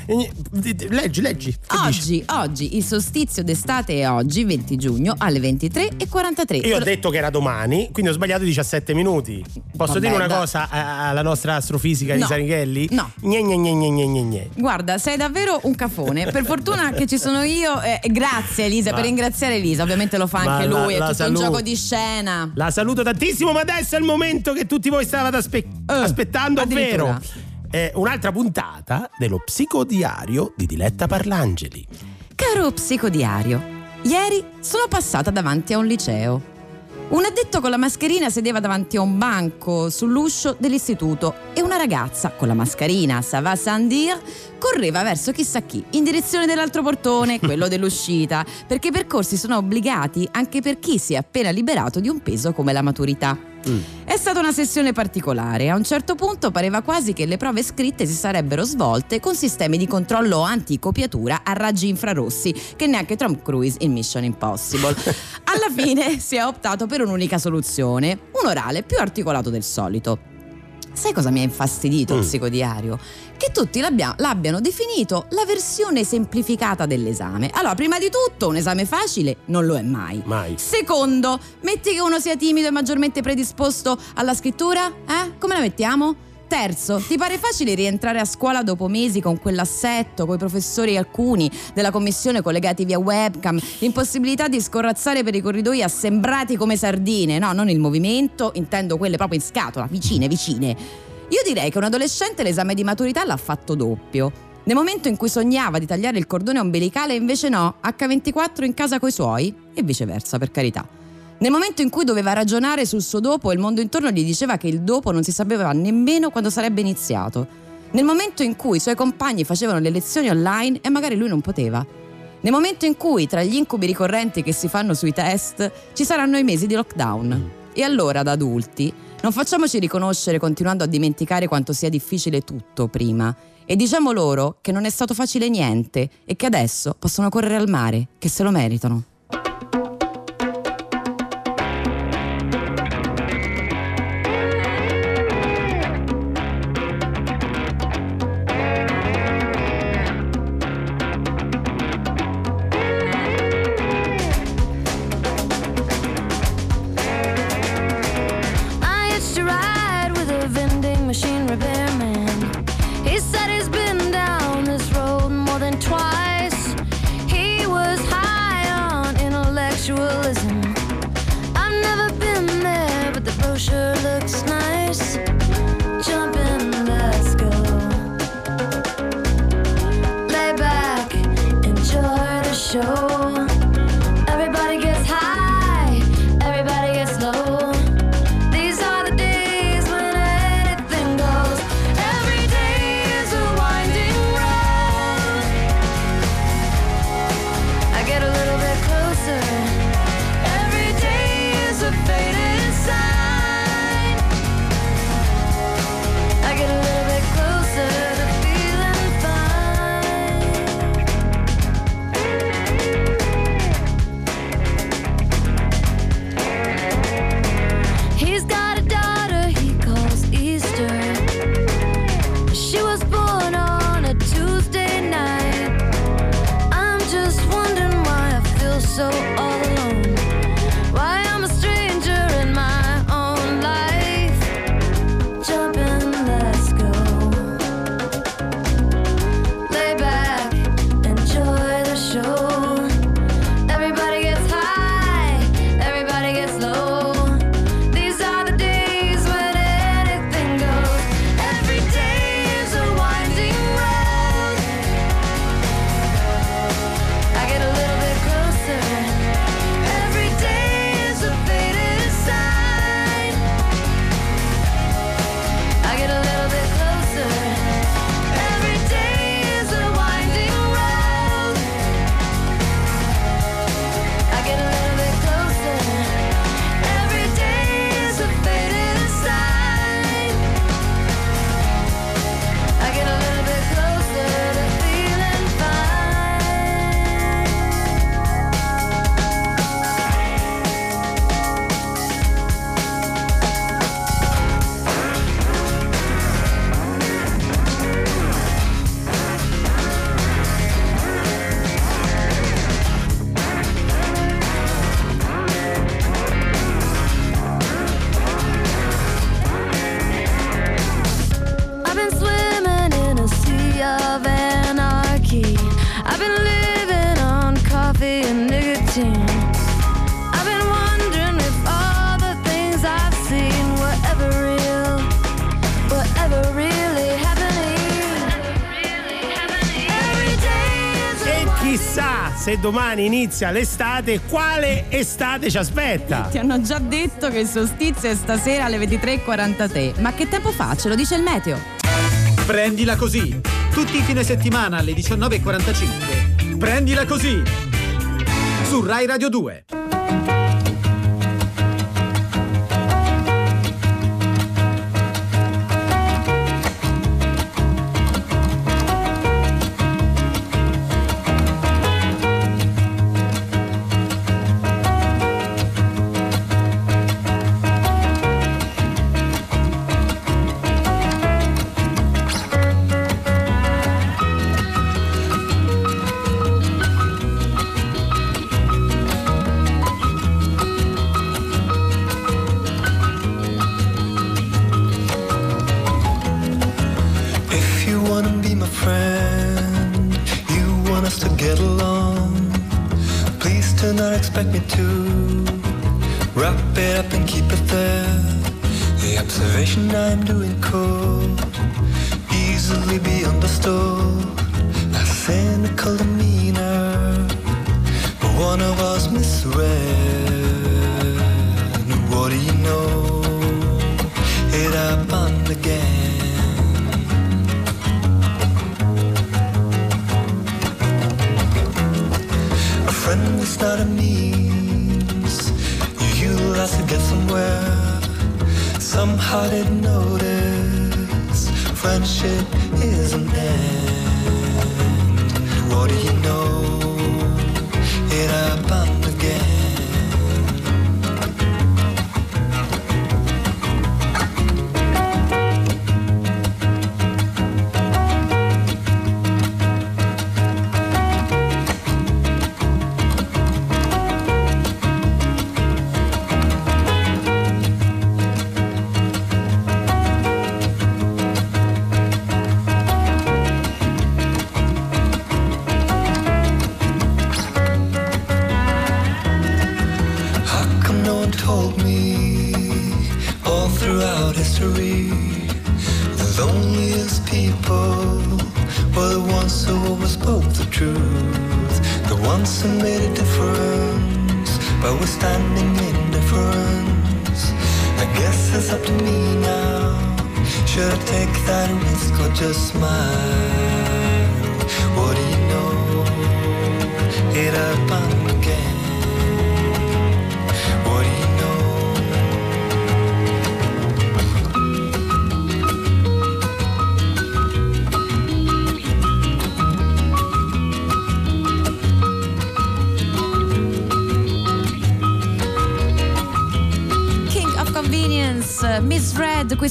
Leggi, leggi. Che dici? Oggi, oggi, il solstizio d'estate è oggi, 20 giugno, alle 23.43. Io ho detto che era domani, quindi ho sbagliato 17 minuti. Posso Vabbè, dire una dai. cosa alla nostra astrofisica di No. Sanichelli? No. Gne, gne, gne, gne, gne, gne. Guarda, sei davvero un cafone. Per fortuna che ci sono io. eh, grazie Elisa, Ma- per ringraziare Elisa. Ovviamente lo fa anche la- lui, è tutto saluto. un gioco di scena. La saluto tantissimo, ma adesso è il momento che tutti voi stavate aspe- aspettando, ovvero Eh, eh, un'altra puntata dello psicodiario di Diletta Parlangeli. Caro psicodiario, ieri sono passata davanti a un liceo. Un addetto con la mascherina sedeva davanti a un banco sull'uscio dell'istituto e una ragazza con la mascherina, ça va sans dire, correva verso chissà chi, in direzione dell'altro portone, <laughs> quello dell'uscita, perché i percorsi sono obbligati anche per chi si è appena liberato di un peso come la maturità. È stata una sessione particolare. A un certo punto pareva quasi che le prove scritte si sarebbero svolte con sistemi di controllo anticopiatura a raggi infrarossi che neanche Tom Cruise in Mission Impossible. <laughs> Alla fine si è optato per un'unica soluzione, un orale più articolato del solito. Sai cosa mi ha infastidito il Mm. psicodiario? Che tutti l'abbia- l'abbiano definito la versione semplificata dell'esame. Allora, prima di tutto, un esame facile non lo è mai. Mai. Secondo, metti che uno sia timido e maggiormente predisposto alla scrittura? Eh? Come la mettiamo? Terzo, ti pare facile rientrare a scuola dopo mesi con quell'assetto, coi professori alcuni della commissione collegati via webcam, l'impossibilità di scorrazzare per i corridoi assembrati come sardine? No, non il movimento, intendo quelle proprio in scatola, vicine, vicine. Io direi che un adolescente l'esame di maturità l'ha fatto doppio. Nel momento in cui sognava di tagliare il cordone ombelicale, invece no, H24 in casa coi suoi e viceversa, per carità. Nel momento in cui doveva ragionare sul suo dopo, il mondo intorno gli diceva che il dopo non si sapeva nemmeno quando sarebbe iniziato. Nel momento in cui i suoi compagni facevano le lezioni online e magari lui non poteva. Nel momento in cui, tra gli incubi ricorrenti che si fanno sui test, ci saranno i mesi di lockdown. E allora, da adulti, non facciamoci riconoscere continuando a dimenticare quanto sia difficile tutto prima. E diciamo loro che non è stato facile niente e che adesso possono correre al mare, che se lo meritano. Domani inizia l'estate, quale estate ci aspetta? Ti hanno già detto che il solstizio è stasera alle 23.43. Ma che tempo fa? Ce lo dice il meteo. Prendila così. Tutti i fine settimana alle 19.45. Prendila così. Su Rai Radio 2. Up and keep it there. The observation I'm doing could easily be understood. A cynical demeanor, but one of us misread. Somehow didn't notice. Friendship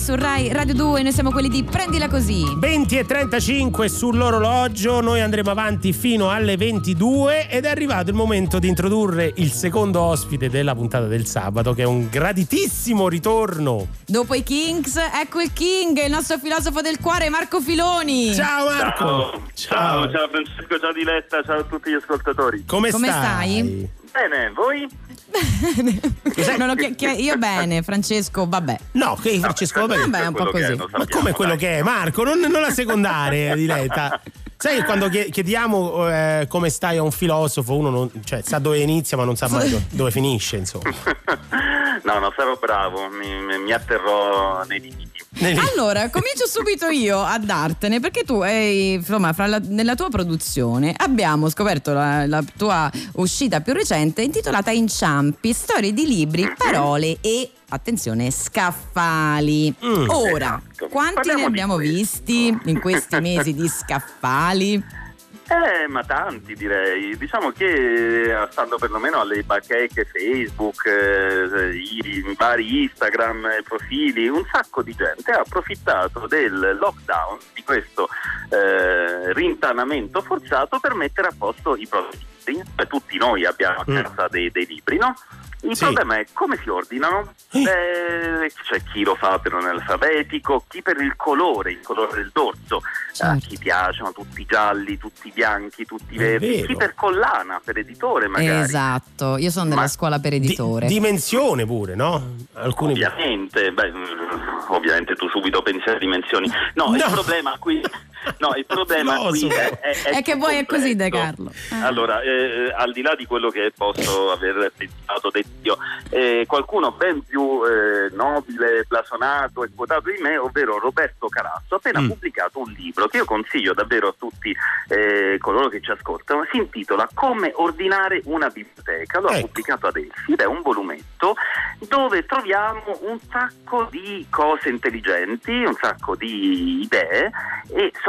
su Rai Radio 2, noi siamo quelli di Prendila Così. 20 e 35 sull'orologio, noi andremo avanti fino alle 22 ed è arrivato il momento di introdurre il secondo ospite della puntata del sabato che è un graditissimo ritorno. Dopo i Kings, ecco il King, il nostro filosofo del cuore Marco Filoni. Ciao Ciao, ciao, ciao Francesco, ciao Diletta, ciao a tutti gli ascoltatori. Come, Come stai? Bene, voi? Non ho chi- chi- io bene, Francesco, vabbè. No, che Francesco, vabbè, Vabbè, un po' così. è, Ma come quello dai. che è, Marco? Non, non la secondare, Diletta. Sai che quando chie- chiediamo eh, come stai a un filosofo, uno non, cioè, sa dove inizia, ma non sa mai do- dove finisce, insomma. <laughs> No, no, sarò bravo, mi, mi- mi atterrò nei limiti. Allora, <laughs> comincio subito io a dartene perché tu hai, insomma, fra la- nella tua produzione abbiamo scoperto la, la tua uscita più recente intitolata Inciampi, storie di libri, parole e attenzione, scaffali. Mm. Ora, Esatto. quanti Parliamo ne abbiamo visti in questi mesi di scaffali? Eh, ma tanti direi. Diciamo che eh, stando perlomeno alle bacheche Facebook, eh, i, vari Instagram eh, profili, un sacco di gente ha approfittato del lockdown, di questo eh, rintanamento forzato per mettere a posto i propri libri. Tutti noi abbiamo a Mm. casa dei, dei libri, no? Il Sì. problema è come si ordinano? Eh, c'è chi lo fa per ordine alfabetico, chi per il colore, il colore del dorso. A chi piacciono tutti gialli, tutti bianchi, tutti È verdi, chi per collana, per editore magari. Esatto, io sono della Ma- scuola per editore. Dimensione pure, no? Alcuni Ovviamente, beh, ovviamente tu subito pensi alle dimensioni. No, il problema qui <laughs> <laughs> No, il problema qui è, è- è È che più voi è così, De complesso. Carlo. Allora, eh, al di là di quello che posso aver pensato detto io, eh, qualcuno ben più eh, nobile, blasonato e quotato di me, ovvero Roberto Carasso, ha appena Mm. pubblicato un libro che io consiglio davvero a tutti eh, coloro che ci ascoltano. Si intitola Come ordinare una biblioteca. Lo ha Ecco. pubblicato adesso ed è un volumetto dove troviamo un sacco di cose intelligenti, un sacco di idee e soprattutto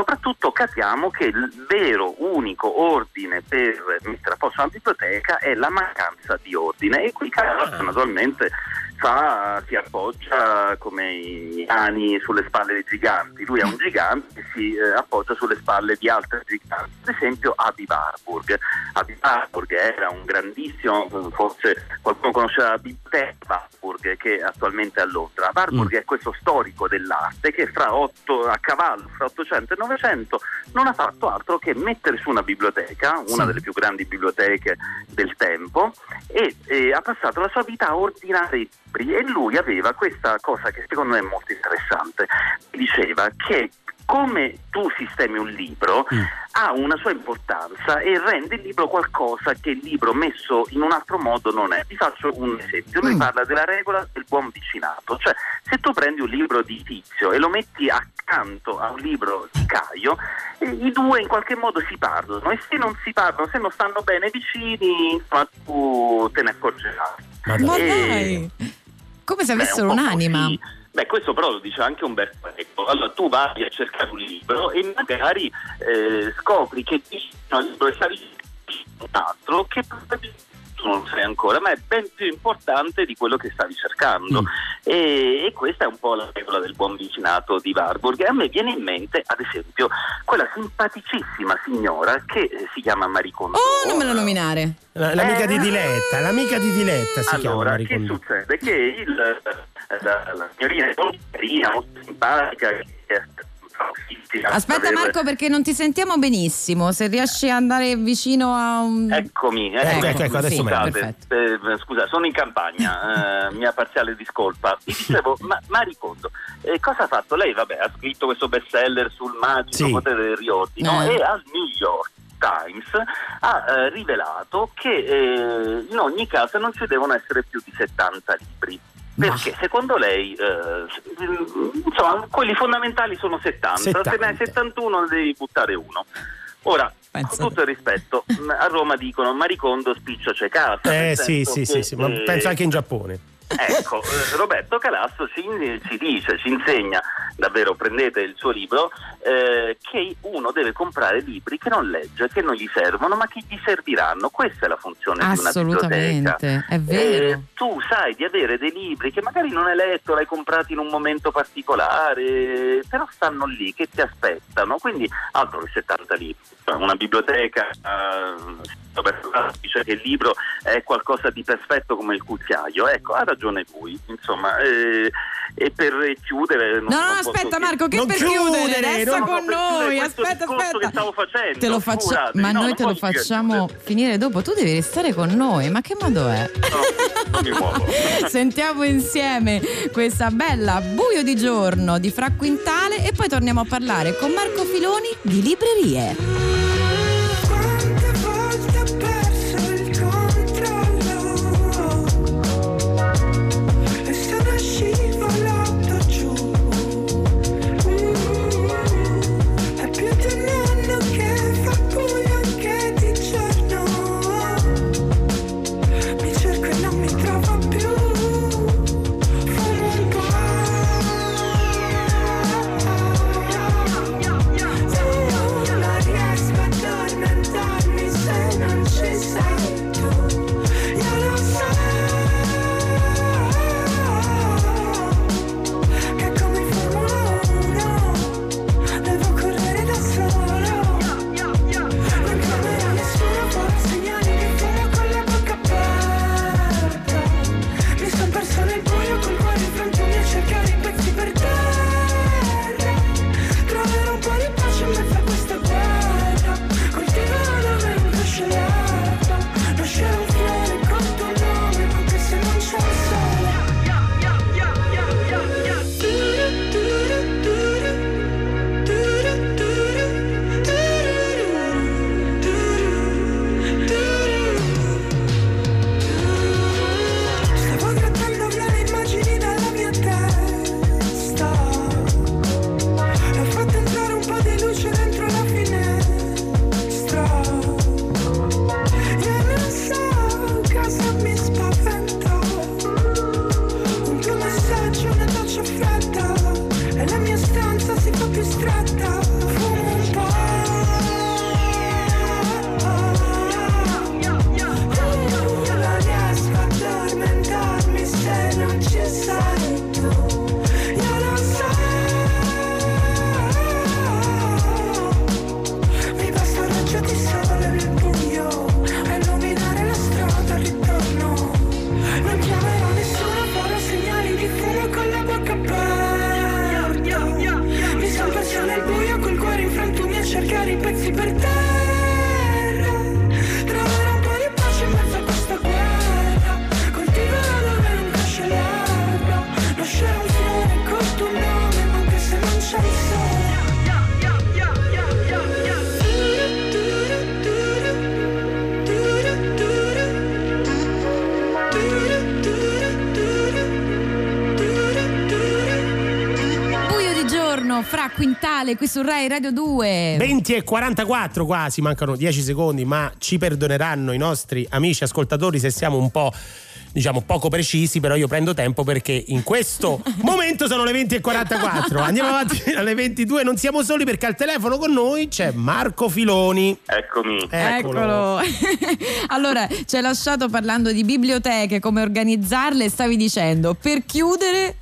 capiamo che il vero unico ordine per mettere a posto una biblioteca è la mancanza di ordine e qui Carlos naturalmente fa, si appoggia come i cani sulle spalle dei giganti, lui è un gigante che si eh, appoggia sulle spalle di altri giganti, ad esempio Abi Warburg. Abi Warburg era un grandissimo, forse qualcuno conosceva la biblioteca Warburg che attualmente è a Londra. Warburg è questo storico dell'arte che fra otto, a cavallo fra 800 e 900 non ha fatto altro che mettere su una biblioteca, una Sì. delle più grandi biblioteche del tempo, e, e ha passato la sua vita a ordinare libri e lui aveva questa cosa che secondo me è molto interessante, diceva che come tu sistemi un libro ha una sua importanza e rende il libro qualcosa che il libro messo in un altro modo non è. Vi faccio un esempio, lui parla della regola del buon vicinato, cioè se tu prendi un libro di Tizio e lo metti accanto a un libro di Caio, eh, i due in qualche modo si parlano. E se non si parlano, se non stanno bene vicini, tu te ne accorgerai. Ma E- dai! Come se Beh, avessero un po' un'anima. così. Beh, questo però lo dice anche Umberto Eco. Allora tu vai a cercare un libro e magari eh, scopri che vicino al libro stavi un altro che probabilmente tu non sai ancora, ma è ben più importante di quello che stavi cercando. E, e questa è un po' la regola del buon vicinato di Warburg. E a me viene in mente, ad esempio, quella simpaticissima signora che eh, si chiama Maricondo. Oh, non me lo nominare. La- L'amica Eh. di Diletta, l'amica di Diletta si chiama Allora, Marie che Kondo. succede? Che il, la, la signorina è molto carina, molto simpatica, che Aspetta Marco perché non ti sentiamo benissimo, se riesci ad andare vicino a un... Eccomi, Ecco, eccomi. ecco, ecco, adesso Scusate, meglio. eh, scusa, sono in campagna, <laughs> eh, mia parziale discolpa. Vi dicevo, ma, Maricondo, eh, cosa ha fatto? Lei, vabbè, ha scritto questo bestseller sul magico Sì. potere del riordino Eh. e al New York Times ha eh, rivelato che eh, in ogni casa non ci devono essere più di 70 libri. Perché secondo lei, eh, insomma, quelli fondamentali sono 70, se ne hai 71 ne devi buttare uno. Ora, con tutto il rispetto, a Roma dicono Maricondo spiccio c'è casa. Eh sì, sì, che, sì, sì, ma eh, penso anche in Giappone. Ecco, eh, Roberto Calasso ci, ci dice, ci insegna, davvero prendete il suo libro, eh, che uno deve comprare libri che non legge, che non gli servono, ma che gli serviranno. Questa è la funzione di una biblioteca. Assolutamente, è vero. Eh, tu sai di avere dei libri che magari non hai letto, l'hai comprati in un momento particolare, però stanno lì che ti aspettano, quindi altro che 70 libri. Una biblioteca eh, dice che il libro è qualcosa di perfetto come il cucchiaio. Ecco, ha ragione lui. Insomma, eh, e per chiudere. No, non- no, aspetta Marco, che Non per chiudere, chiudere, non- con noi, aspetta, aspetta. che stavo facendo. Te lo scusate. ma No, noi te lo facciamo finire dopo, tu devi restare con noi, ma che modo è? Non mi muovo. <laughs> Sentiamo insieme questa bella buio di giorno di Fra Quintale e poi torniamo a parlare con Marco Filoni di librerie. Quintale qui su Rai Radio 2. 20 e 44 quasi, mancano 10 secondi, ma ci perdoneranno i nostri amici ascoltatori se siamo un po' diciamo poco precisi, però io prendo tempo perché in questo <laughs> momento sono le 20 e 44. Andiamo avanti <laughs> alle 22, non siamo soli perché al telefono con noi c'è Marco Filoni. Eccomi. Eccolo. <laughs> allora, ci hai lasciato parlando di biblioteche, come organizzarle, stavi dicendo per chiudere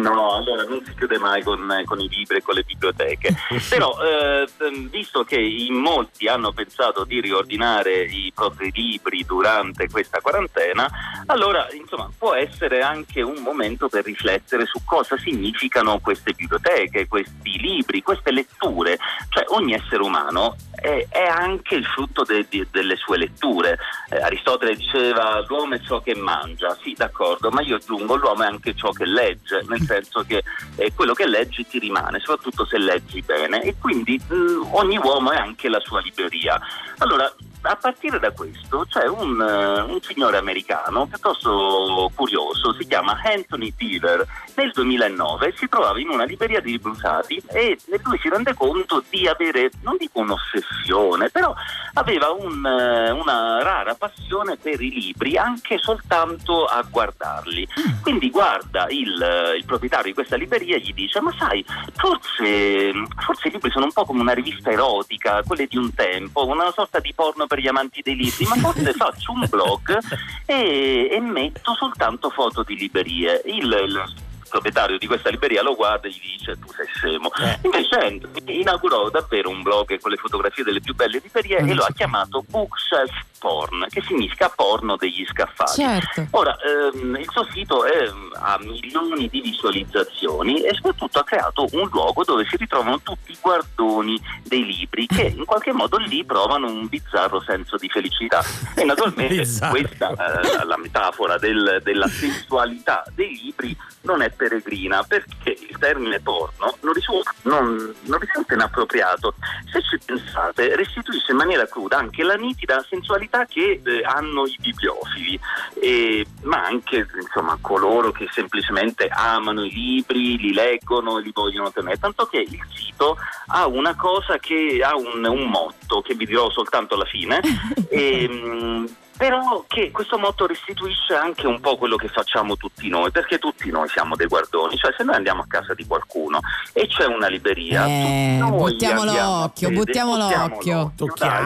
No, allora non si chiude mai con, con i libri e con le biblioteche. <laughs> Però, eh, visto che in molti hanno pensato di riordinare i propri libri durante questa quarantena, allora insomma può essere anche un momento per riflettere su cosa significano queste biblioteche, questi libri, queste letture. Cioè ogni essere umano è, è anche il frutto de- de- delle sue letture. Eh, Aristotele diceva l'uomo è ciò che mangia, sì d'accordo, ma io aggiungo l'uomo è anche ciò che legge, nel senso che eh, quello che leggi ti rimane, soprattutto se leggi bene e quindi mh, ogni uomo è anche la sua libreria. Allora, a partire da questo c'è un, eh, un signore americano piuttosto curioso, si chiama Anthony Dealer. Nel 2009 si trovava in una libreria di libri usati e lui si rende conto di avere, non dico un'ossessione, però aveva un, eh, una rara passione per i libri, anche soltanto a guardarli. Quindi guarda il, eh, il proprietario di questa libreria e gli dice: Ma sai, forse, forse i libri sono un po' come una rivista erotica, quelle di un tempo, una sorta di porno per gli amanti dei libri, ma forse <laughs> faccio un blog e, e metto soltanto foto di librerie. Il, il proprietario di questa libreria lo guarda e gli dice tu sei scemo. Invece Anthony inaugurò davvero un blog con le fotografie delle più belle librerie e lo ha chiamato Bookshelf Porn che significa porno degli scaffali. Certo. ora ehm, il suo sito è, ha milioni di visualizzazioni e soprattutto ha creato un luogo dove si ritrovano tutti i guardoni dei libri che <laughs> in qualche modo lì provano un bizzarro senso di felicità. E naturalmente <laughs> questa eh, la metafora del- della sensualità dei libri non è peregrina perché il termine porno non risulta, non, non risulta inappropriato. Se ci pensate, restituisce in maniera cruda anche la nitida sensualità che eh, hanno i bibliofili, e- ma anche insomma, coloro che semplicemente amano i libri, li leggono e li vogliono tenere. Tanto che il sito ha una cosa che ha un, un motto che vi dirò soltanto alla fine. <laughs> e, mm, però che questo motto restituisce anche un po' quello che facciamo tutti noi, perché tutti noi siamo dei guardoni, cioè se noi andiamo a casa di qualcuno e c'è una libreria, Eh, buttiamo l'occhio, vedere- buttiamo l'occhio.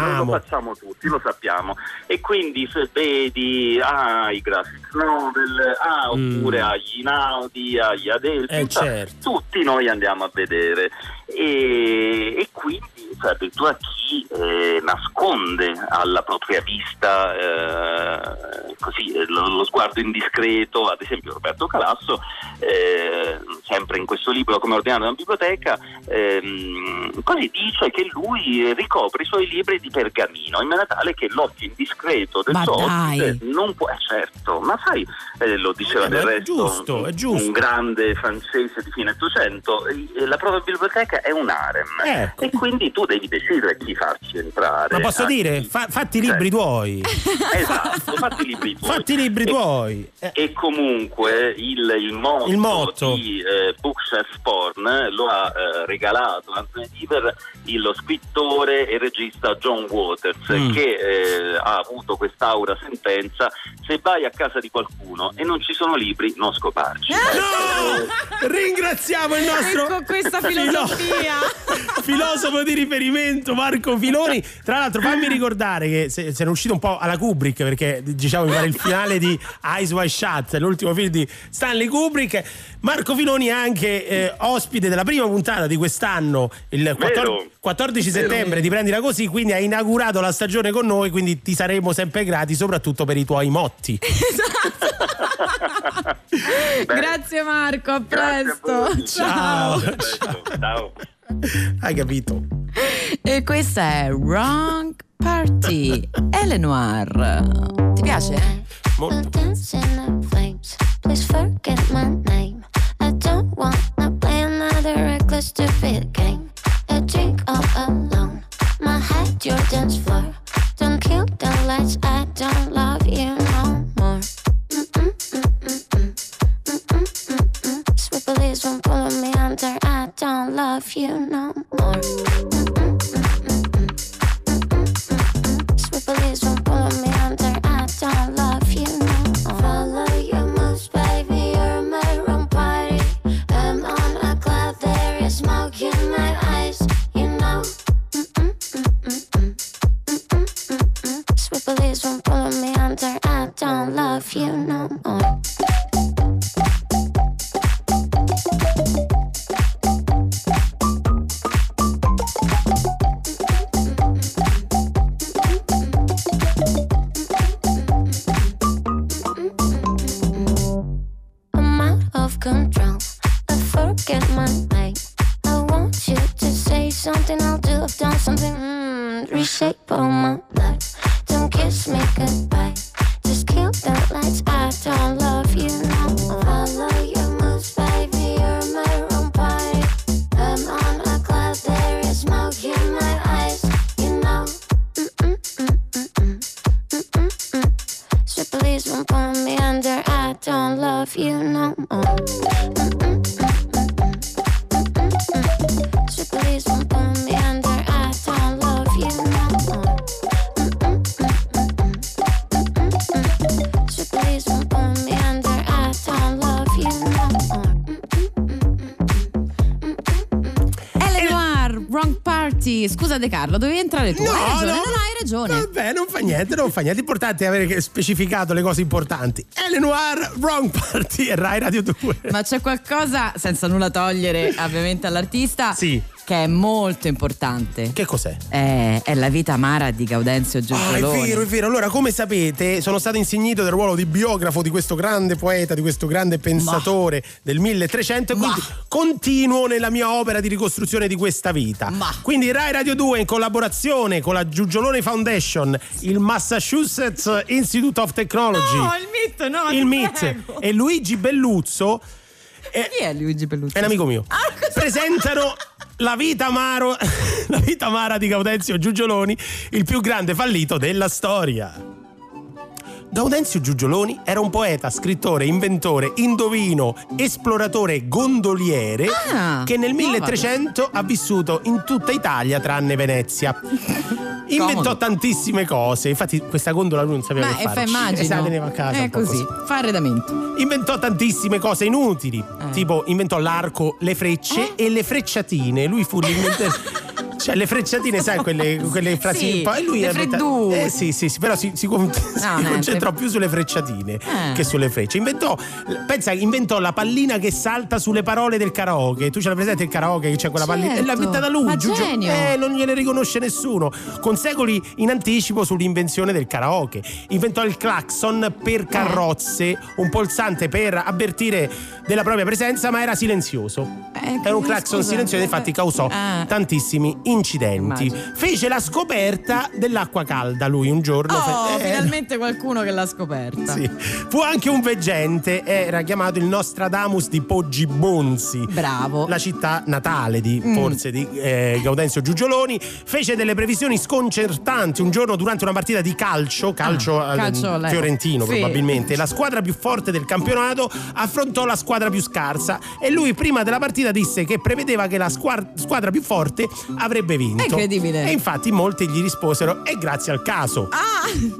Noi lo facciamo tutti, lo sappiamo. E quindi se vedi ah, i graphic novel, ah, oppure agli Inaudi, agli Adelphi, Eh, certo. tutti noi andiamo a vedere. E, e quindi cioè, addirittura chi eh, nasconde alla propria vista eh, così, eh, lo, lo sguardo indiscreto, ad esempio Roberto Calasso, eh, sempre in questo libro come ordinato nella biblioteca, ehm, così dice che lui ricopre i suoi libri di pergamino in maniera tale che l'occhio indiscreto del ospite non può, eh, certo, ma sai, eh, lo diceva Eh, del resto giusto, è giusto. un grande francese di fine 800, eh, la propria biblioteca è un harem Ecco. e quindi tu devi decidere chi farci entrare. Ma posso Ah, dire, fa- fatti i libri tuoi. <laughs> Esatto, fatti i libri tuoi. Fatti i libri E- tuoi. Eh, E comunque il, il motto, Il motto. di eh, Bookshelf Porn lo ha eh, regalato Anthony Deaver lo scrittore e regista John Waters Mm. che eh, ha avuto quest'aura sentenza se vai a casa di qualcuno e non ci sono libri non scoparci No! Ringraziamo il nostro Ecco questa filo- filosofia. <laughs> filosofo di riferimento Marco Filoni. Tra l'altro, fammi <laughs> ricordare che se, se ne è uscito un po' alla Kubrick perché diciamo mi pare il finale di Eyes Wide Shut, l'ultimo film di Stanley Kubrick. Marco Filoni è anche eh, ospite della prima puntata di quest'anno, il 14, 14 Vero. settembre di Prendila Così, quindi ha inaugurato la stagione con noi, quindi ti saremo sempre grati, soprattutto per i tuoi motti. <laughs> <laughs> Grazie Marco, a Grazie a presto. voi. Ciao. Ciao. <laughs> Hai capito? E questa è Wrong Party, <laughs> Eleanor. Ti piace? Molto. Please forget my name. I don't wanna play another reckless stupid game. I drink all alone. My head, your dance floor. Don't kill the lights. I don't love you no more. Mm-mm. Sweet police won't love you no more. Police won't pull me under. I don't love you no more. Follow your moves, baby. You're my wrong party. I'm on a cloud. There is smoke in my eyes. You know. Won't pull me under. I don't love you no more. Scusa De Carlo, dovevi entrare tu. No, hai ragione, no. no, no, hai ragione. Vabbè, non fa niente, non fa niente. L'importante è avere specificato le cose importanti. Eleanor, wrong party e Rai Radio 2. Ma c'è qualcosa, senza nulla togliere ovviamente all'artista, Sì. Che è molto importante. Che cos'è? È, è la vita amara di Gaudenzio Ah, è vero, è vero. Allora, come sapete, sono stato insignito del ruolo di biografo di questo grande poeta, di questo grande pensatore del 1300 e quindi continuo nella mia opera di ricostruzione di questa vita. Quindi Rai Radio 2 in collaborazione con la Giugiolone Foundation, il Massachusetts Institute of Technology, No, il MIT, no, il MIT prego. e Luigi Belluzzo Chi è Luigi Pellucci? è un amico mio. Presentano <laughs> <laughs> la vita, amaro, <laughs> la vita amara di Gaudenzio Giugioloni, il più grande fallito della storia. Gaudenzio Giugioloni era un poeta, scrittore, inventore, indovino, esploratore gondoliere Ah, che nel no, 1300 ha vissuto in tutta Italia tranne Venezia. <laughs> Inventò Comodo. tantissime cose, infatti questa gondola lui non sapeva Ma che e fa farci. immagino. E se la teneva a casa. È po' così, fa arredamento. Inventò tantissime cose inutili, Eh. tipo inventò l'arco, le frecce e le frecciatine. Lui fu l'inventore. <laughs> Cioè, le frecciatine, sai, quelle, quelle frasi. Sì, poi lui le freddure. Eh sì, sì, sì, però si, si con- <laughs> si niente. concentrò più sulle frecciatine Eh. che sulle frecce. Inventò, pensa, inventò la pallina che salta sulle parole del karaoke. Tu ce l'hai presente il karaoke che c'è quella pallina? E l'ha Certo. inventata lui, Ma Giugio. genio. Eh, non gliene riconosce nessuno. Con secoli in anticipo sull'invenzione del karaoke. Inventò il clacson per carrozze, un pulsante per avvertire della propria presenza, ma era silenzioso. Era un eh, clacson silenzioso, infatti causò Ah. tantissimi incidenti. Immagino. Fece la scoperta dell'acqua calda lui un giorno. Oh, Fe- eh, finalmente qualcuno che l'ha scoperta. sì. Fu anche un veggente, era chiamato il Nostradamus di Poggi Bonzi. Bravo. La città natale di, Mm. forse di eh, Gaudenzio Giugioloni. Fece delle previsioni sconcertanti un giorno durante una partita di calcio, calcio, Ah, eh, calcio, lei. fiorentino Sì. probabilmente. La squadra più forte del campionato affrontò la squadra più scarsa e lui prima della partita disse che prevedeva che la squadra più forte avrebbe vinto. È incredibile. E infatti molti gli risposero è grazie al caso.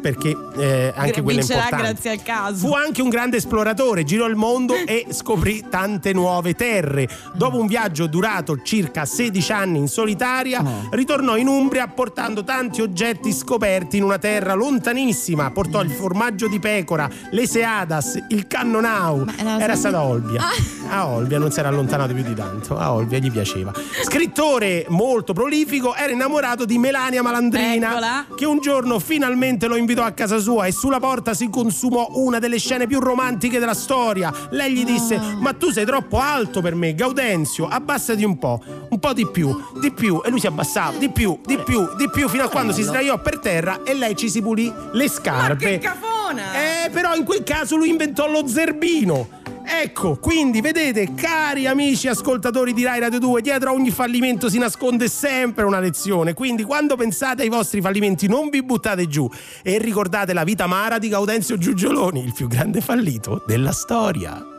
Perché eh, anche quello è Vincerà importante. grazie al caso. Fu anche un grande esploratore, girò il mondo e scoprì tante nuove terre. Dopo un viaggio durato circa 16 anni in solitaria, ritornò in Umbria portando tanti oggetti scoperti in una terra lontanissima. Portò il formaggio di pecora, le seadas, il cannonau. era Era sempre- stato a Olbia. A Olbia non si era allontanato più di tanto. A Olbia gli piaceva. Scrittore molto prolifico, era innamorato di Melania Malandrina, Eccola. che un giorno finalmente lo invitò a casa sua e sulla porta si consumò una delle scene più romantiche della storia. Lei gli disse: Ma tu sei troppo alto per me, Gaudenzio, abbassati un po', un po' di più, di più. E lui si abbassava, di più, di più, di più, fino a quando si sdraiò per terra e lei ci si pulì le scarpe. cafona! Eh, però in quel caso lui inventò lo zerbino. Ecco, quindi vedete, cari amici ascoltatori di Rai Radio 2, dietro a ogni fallimento si nasconde sempre una lezione. Quindi quando pensate ai vostri fallimenti non vi buttate giù e ricordate la vita amara di Gaudenzio Giugioloni, il più grande fallito della storia.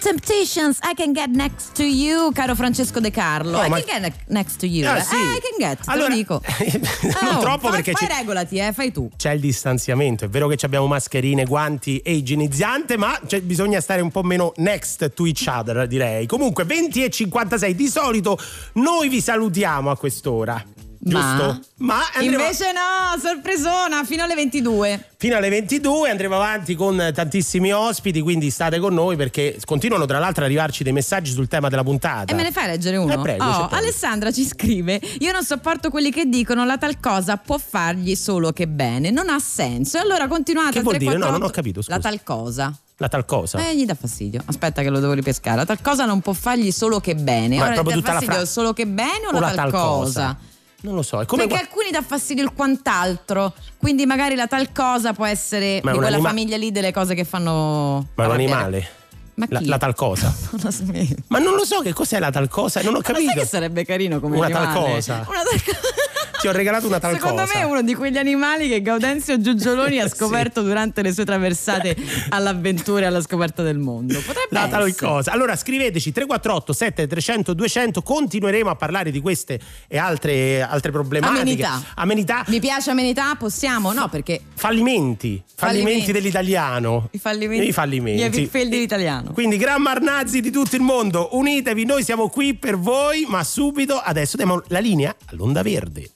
Temptations, I can get next to you, caro Francesco De Carlo. Oh, I ma- can get ne- next to you. Ah, sì. Eh, I can get, te Allora- lo dico. <laughs> non Oh, troppo fai- perché fai ci- regolati, eh, fai tu. c'è il distanziamento. È vero che abbiamo mascherine, guanti e igienizzante, ma bisogna stare un po' meno next to each other, direi. Comunque, 20 e 56. Di solito noi vi salutiamo a quest'ora. Giusto? Ma andremo Invece no, sorpresona, fino alle 22. fino alle 22 andremo avanti con tantissimi ospiti, quindi state con noi perché continuano tra l'altro ad arrivarci dei messaggi sul tema della puntata. E me ne fai leggere uno? Eh, prego, Oh. Alessandra ci scrive: Io non sopporto quelli che dicono la tal cosa può fargli solo che bene. Non ha senso. E allora continuate Che al vuol dire? No, 348 non ho capito, scusa. La tal cosa. La tal cosa. Eh, gli dà fastidio. Aspetta che lo devo ripescare. La tal cosa non può fargli solo che bene. Ma è Ora proprio gli dà tutta la fastidio fra- solo che bene o, o la tal, cosa? Non lo so, è come Perché qua- alcuni dà fastidio il quant'altro, quindi magari la tal cosa può essere Ma di quella anima- famiglia lì delle cose che fanno. ma è un animale. Ma La, la tal cosa. <laughs> Ma non lo so che cos'è la tal cosa, non ho Ma sai capito. che sarebbe carino come Una tal animale? cosa. Una tal cosa. Ti ho regalato una tal Secondo cosa. me è uno di quegli animali che Gaudenzio Giugioloni ha <laughs> Sì. scoperto durante le sue traversate <laughs> all'avventura e alla scoperta del mondo. Potrebbe La tal cosa. Allora scriveteci 348 7300 200, continueremo a parlare di queste e altre, altre problematiche. Amenità. Amenità. Mi piace amenità? Possiamo? No, perché Fallimenti. Fallimenti, Fallimenti. dell'italiano. i fallimenti. I fallimenti. Gli fail dell'italiano. Quindi gran marnazzi di tutto il mondo, unitevi, noi siamo qui per voi, ma subito adesso diamo la linea all'onda verde.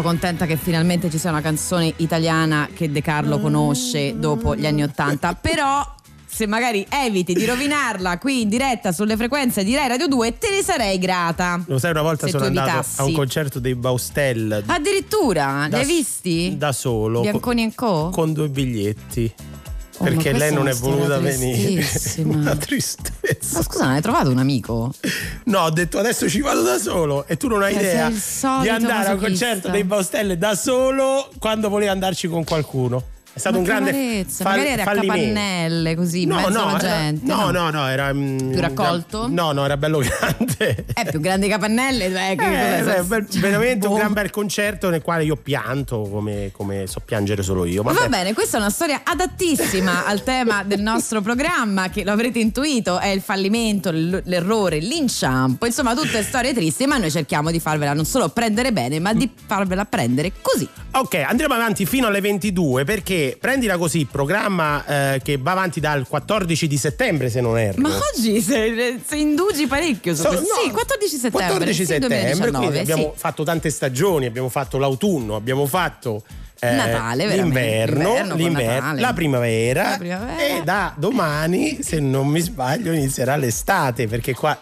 Molto contenta che finalmente ci sia una canzone italiana che De Carlo conosce dopo gli anni Ottanta, però se magari eviti di rovinarla qui in diretta sulle frequenze di Rai Radio 2 te ne sarei grata. Lo sai, una volta sono andato evitassi. a un concerto dei Baustel Addirittura, li Da hai s- visti? da solo Bianconi Co? con due biglietti. Oh, perché lei non è voluta venire. <laughs> Una tristezza. Ma scusa, non hai trovato un amico? No, ho detto adesso ci vado da solo e tu non hai idea sei il solito di andare a un concerto dei Baustelle da solo quando volevi andarci con qualcuno. È stato Ma un grande fall- magari era fallimento. capannelle così, No, no, era- gente. no, no, no, era mm, Più raccolto? No, no, era bello <laughs> grande. È più grande capannelle, che Eh, cos'è? beh, bel- veramente Boh. un gran bel concerto nel quale io pianto come, come so piangere solo io. Va Vabbè. bene, questa è una storia adattissima al tema del nostro programma, che lo avrete intuito, è il fallimento, l'errore, l'inciampo, insomma tutte storie tristi, ma noi cerchiamo di farvela non solo prendere bene, ma di farvela prendere così. Ok, andremo avanti fino alle 22 perché prendila così, programma eh, che va avanti dal 14 di settembre se non erro. Ma oggi sei, sei indugi parecchio su So- questo. no, sì, 14 settembre. 14 sì, settembre, 2019, quindi abbiamo sì. fatto tante stagioni, abbiamo fatto l'autunno, abbiamo fatto eh, Natale, l'inverno, L'inverno con l'inver- Natale. la primavera, La primavera. e da domani, se non mi sbaglio, inizierà l'estate perché qua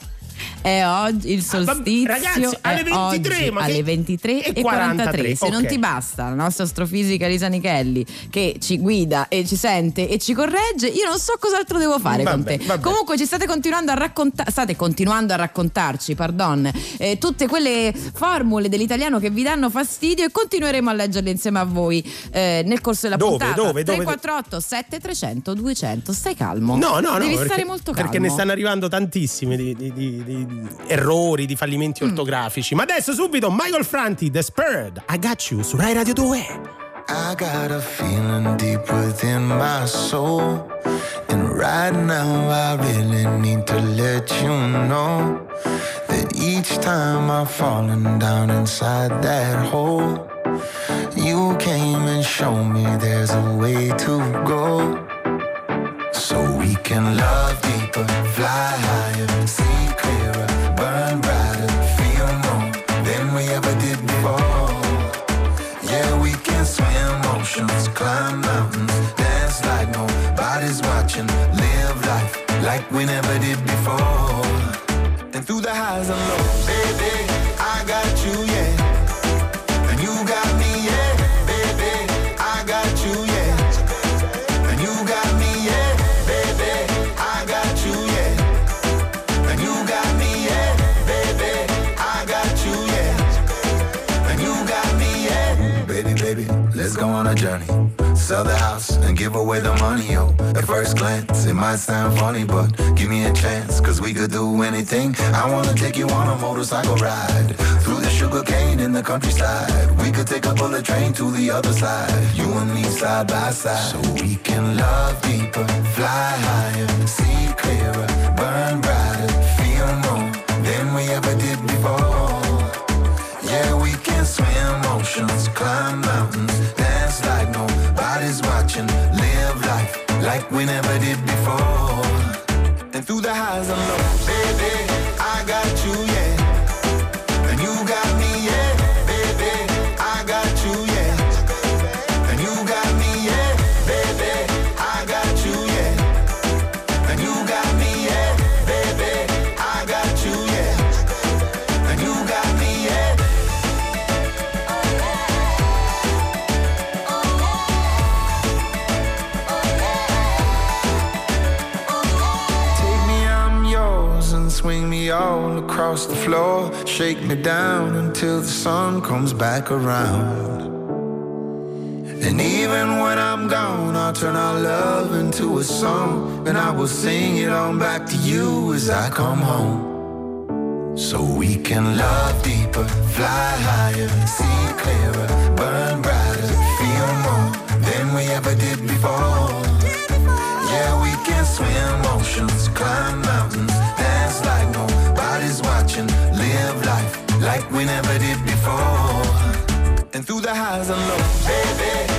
È oggi il solstizio. ragazzi, alle è 23, oggi ma alle 23 e e 43. 43, Se non ok. ti basta la nostra astrofisica Lisa Nichelli che ci guida e ci sente e ci corregge, io non so cos'altro devo fare con Vabbè, te. vabbè. Comunque ci state continuando a raccontare, state continuando a raccontarci, pardon, eh, tutte quelle formule dell'italiano che vi danno fastidio e continueremo a leggerle insieme a voi eh, nel corso della Dove, puntata. dove, dove? 348 7300 200. Stai calmo. No, no, no. Devi perché, stare molto calmo. Perché ne stanno arrivando tantissimi di, di- di- di errori, di fallimenti Mm. ortografici. Ma adesso subito Michael Franti, The Spurred, I Got You su Rai Radio 2. I got a feeling deep within my soul. And right now, I really need to let you know that each time I've fallen down inside that hole, you came and showed me there's a way to go. So we can love deeper, fly higher, like we never did before. And through the highs and lows, baby, I got you, yeah. And you got me, yeah, baby, I got you, yeah. And you got me, yeah, baby, I got you, yeah. And you got me, yeah, baby, I got you, yeah. And you got me, yeah. Baby, baby, let's go on a journey. Sell the house and give away the money, yo. At first glance, it might sound funny, but give me a chance, cause we could do anything. I wanna take you on a motorcycle ride through the sugar cane in the countryside. We could take a bullet train to the other side. You and me side by side. So we can love deeper, fly higher, see clearer, burn brighter, like we never did before. And through the highs and lows, Shake me down until the sun comes back around. And even when I'm gone, I'll turn our love into a song. And I will sing it on back to you as I come home. So we can love deeper, fly higher, see clearer, burn brighter, feel more than we ever did before. Yeah, we can swim oceans, climb mountains, like we never did before. And through the highs and lows, baby,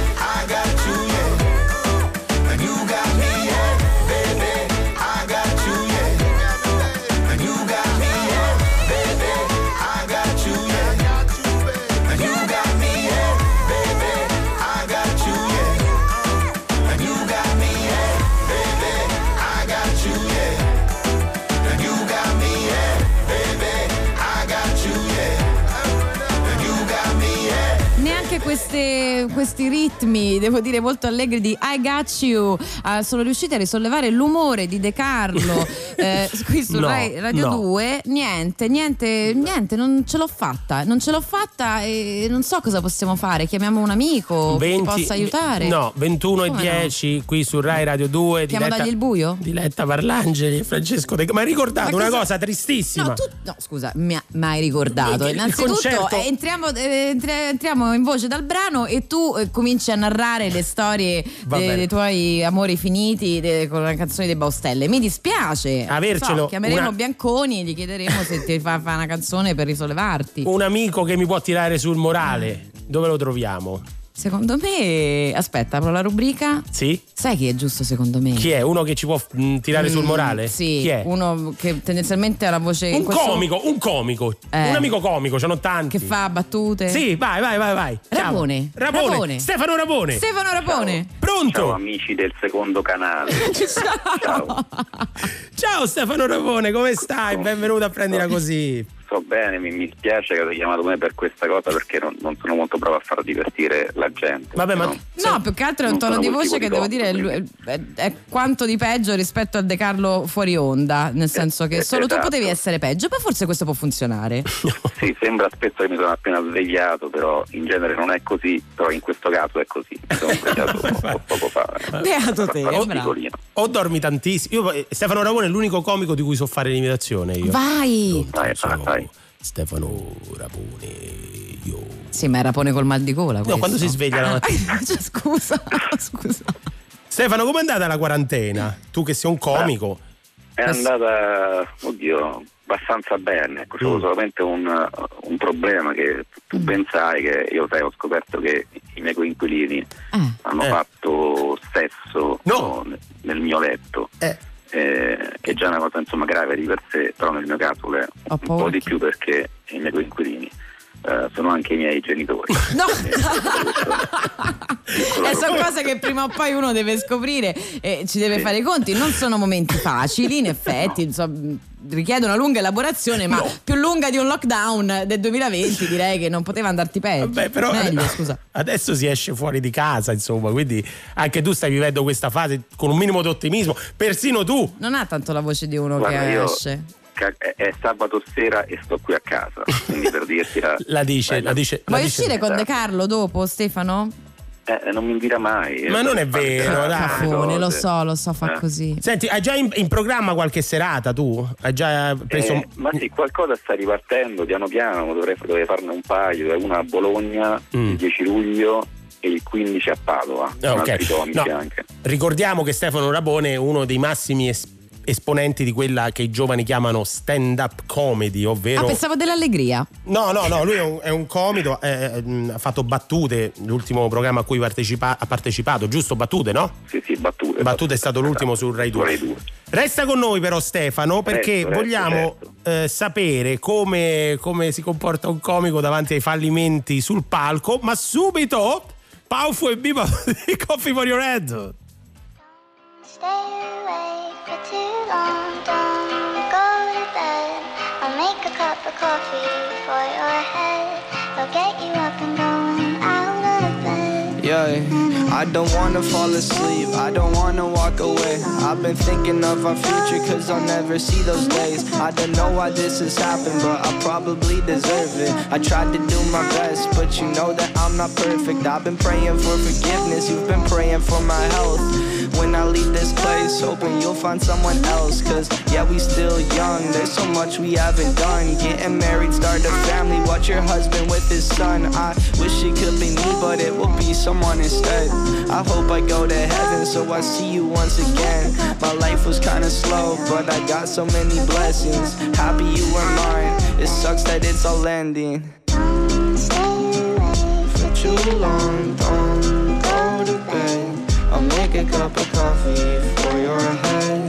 queste- questi ritmi, devo dire, molto allegri di I Got You ah, sono riusciti a risollevare l'umore di De Carlo <laughs> eh, qui su No, Rai Radio no. 2. Niente, niente, niente, non ce l'ho fatta. Non ce l'ho fatta e non so cosa possiamo fare. Chiamiamo un amico che ci possa aiutare. No, 21 e Come 10 qui su Rai Radio 2. Chiamo Diletta- dargli il buio? Diletta Parlangeli e Francesco De Ma hai ricordato Ma una cosa- tristissima. No, tu, no, scusa, mi ha mai ricordato. Innanzitutto concerto- eh, entriamo, eh, entriamo in voce dal brano e tu eh, cominci a narrare le storie de- dei tuoi amori finiti de- con le canzoni dei Baustelle. Mi dispiace. Avercelo, So, chiameremo una- Bianconi e gli chiederemo se ti fa, fa una canzone per risollevarti. Un amico che mi può tirare sul morale. Dove lo troviamo? Secondo me, aspetta, apro la rubrica. Sì? Sai chi è giusto secondo me? Chi è? Uno che ci può mm, tirare sul Mm, morale? Sì, Chi è? uno che tendenzialmente ha la voce Un questo- comico, un comico. Eh. Un amico comico, ce n'ho tanti. che fa battute. Sì, vai, vai, vai, vai. Chiama. Rapone. Rapone. Rapone. Stefano Rapone. Stefano Rapone. Pronto? Ciao amici del secondo canale. <laughs> Ciao. Ciao Stefano Rapone, come stai? Benvenuto a Prendila Così. Sto bene, mi, mi spiace che avete chiamato me per questa cosa perché non, non sono molto bravo a far divertire la gente. Vabbè, ma No. Più che altro è un tono di voce che di devo dire è, è- è quanto di peggio rispetto al De Carlo fuori onda, nel senso che eh, solo tu esatto. potevi essere peggio, poi forse questo può funzionare. <laughs> Sì, sembra spesso che mi sono appena svegliato, però in genere non è così, però in questo caso è così. Mi sono <laughs> svegliato po- poco fa. Beato te, picolino. O dormi tantissimo. Io, eh, Stefano Rapone è l'unico comico di cui so fare l'imitazione io. Vai! Vai, vai, vai. Stefano Rapone. Io. Sì, ma è Rapone col mal di gola. No, questo. quando si sveglia la mattina. Ah, <laughs> cioè, scusa, <laughs> scusa. Stefano, com'è andata la quarantena? Tu che sei un comico. È andata, oddio, abbastanza bene. Ecco, c'è Mm. solamente un, un problema che tu ben sai che io sai, ho scoperto che i miei coinquilini hanno Eh. fatto sesso No. nel- nel mio letto. Eh. Eh, che è già una cosa insomma grave di per sé, però nel mio caso è un po' di più perché i miei coinquilini eh, sono anche i miei genitori. <laughs> No! Eh, sono roba. cose che prima o poi uno deve scoprire e ci deve fare i conti. Non sono momenti facili, in <laughs> effetti, insomma, richiedono una lunga elaborazione, ma più lunga di un lockdown del 2020 direi che non poteva andarti peggio. Beh, però Meglio, scusa. adesso si esce fuori di casa, insomma, quindi anche tu stai vivendo questa fase con un minimo di ottimismo, persino tu. Non ha tanto la voce di uno Guarda, che io- esce. Ca- È, sabato sera e sto qui a casa, quindi per dirti la, <laughs> La dice, la dice. Vuoi uscire con De Carlo dopo, Stefano? Eh, non mi invita mai. Ma non è vero, dai. Caffone, lo so, lo so, fa Eh. così. Senti, hai già in, in programma qualche serata tu? Hai già preso. Eh, ma sì, qualcosa sta ripartendo piano piano, dovrei, dovrei farne un paio, una a Bologna il 10 luglio e il 15 a Padova, Mm. Con ok. altri comici No. anche. Ricordiamo che Stefano Rapone è uno dei massimi es- esponenti di quella che i giovani chiamano stand-up comedy, ovvero. Ah, pensavo dell'allegria. No, no, no, lui è un, è un comico, eh, mh, ha fatto battute, l'ultimo programma a cui partecipa- ha partecipato, giusto? Battute, no? Sì, sì, battute. Battute è stato l'ultimo su Rai 2. Resta con noi però Stefano perché Resto, resto, vogliamo eh, sapere come, come si comporta un comico davanti ai fallimenti sul palco, ma subito Paufu e Biba <laughs> di Coffee for Your Head. Stay awake for too long, don't go to bed. I'll make a cup of coffee for your head. I'll get you up and going out of bed. Yeah, I don't wanna fall asleep, I don't wanna walk away. I've been thinking of our future, cause I'll never see those days. I don't know why this has happened, but I probably deserve it. I tried to do my best, but you know that I'm not perfect. I've been praying for forgiveness, you've been praying for my health. When I leave this place, hoping you'll find someone else. Cause yeah, we still young, there's so much we haven't done. Getting married, start a family, watch your husband with his son. I wish it could be me, but it will be someone instead. I hope I go to heaven, so I see you once again. My life was kinda slow, but I got so many blessings. Happy you were mine, it sucks that it's all ending. Stay away For too long, I'll a cup of coffee for your head.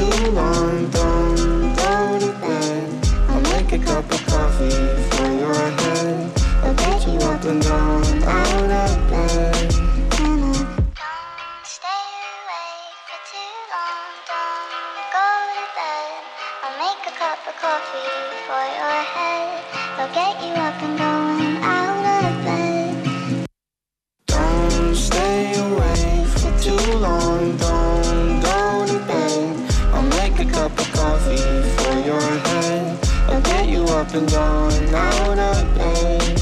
Too long, don't go to bed. I'll make a cup of coffee for your head. I'll get you up and down out of bed don't stay awake for too long Don't go to bed. I'll make a cup of coffee for your head. I'll get you up and going out of bed. Don't stay awake for too long. Don't and going out of bed.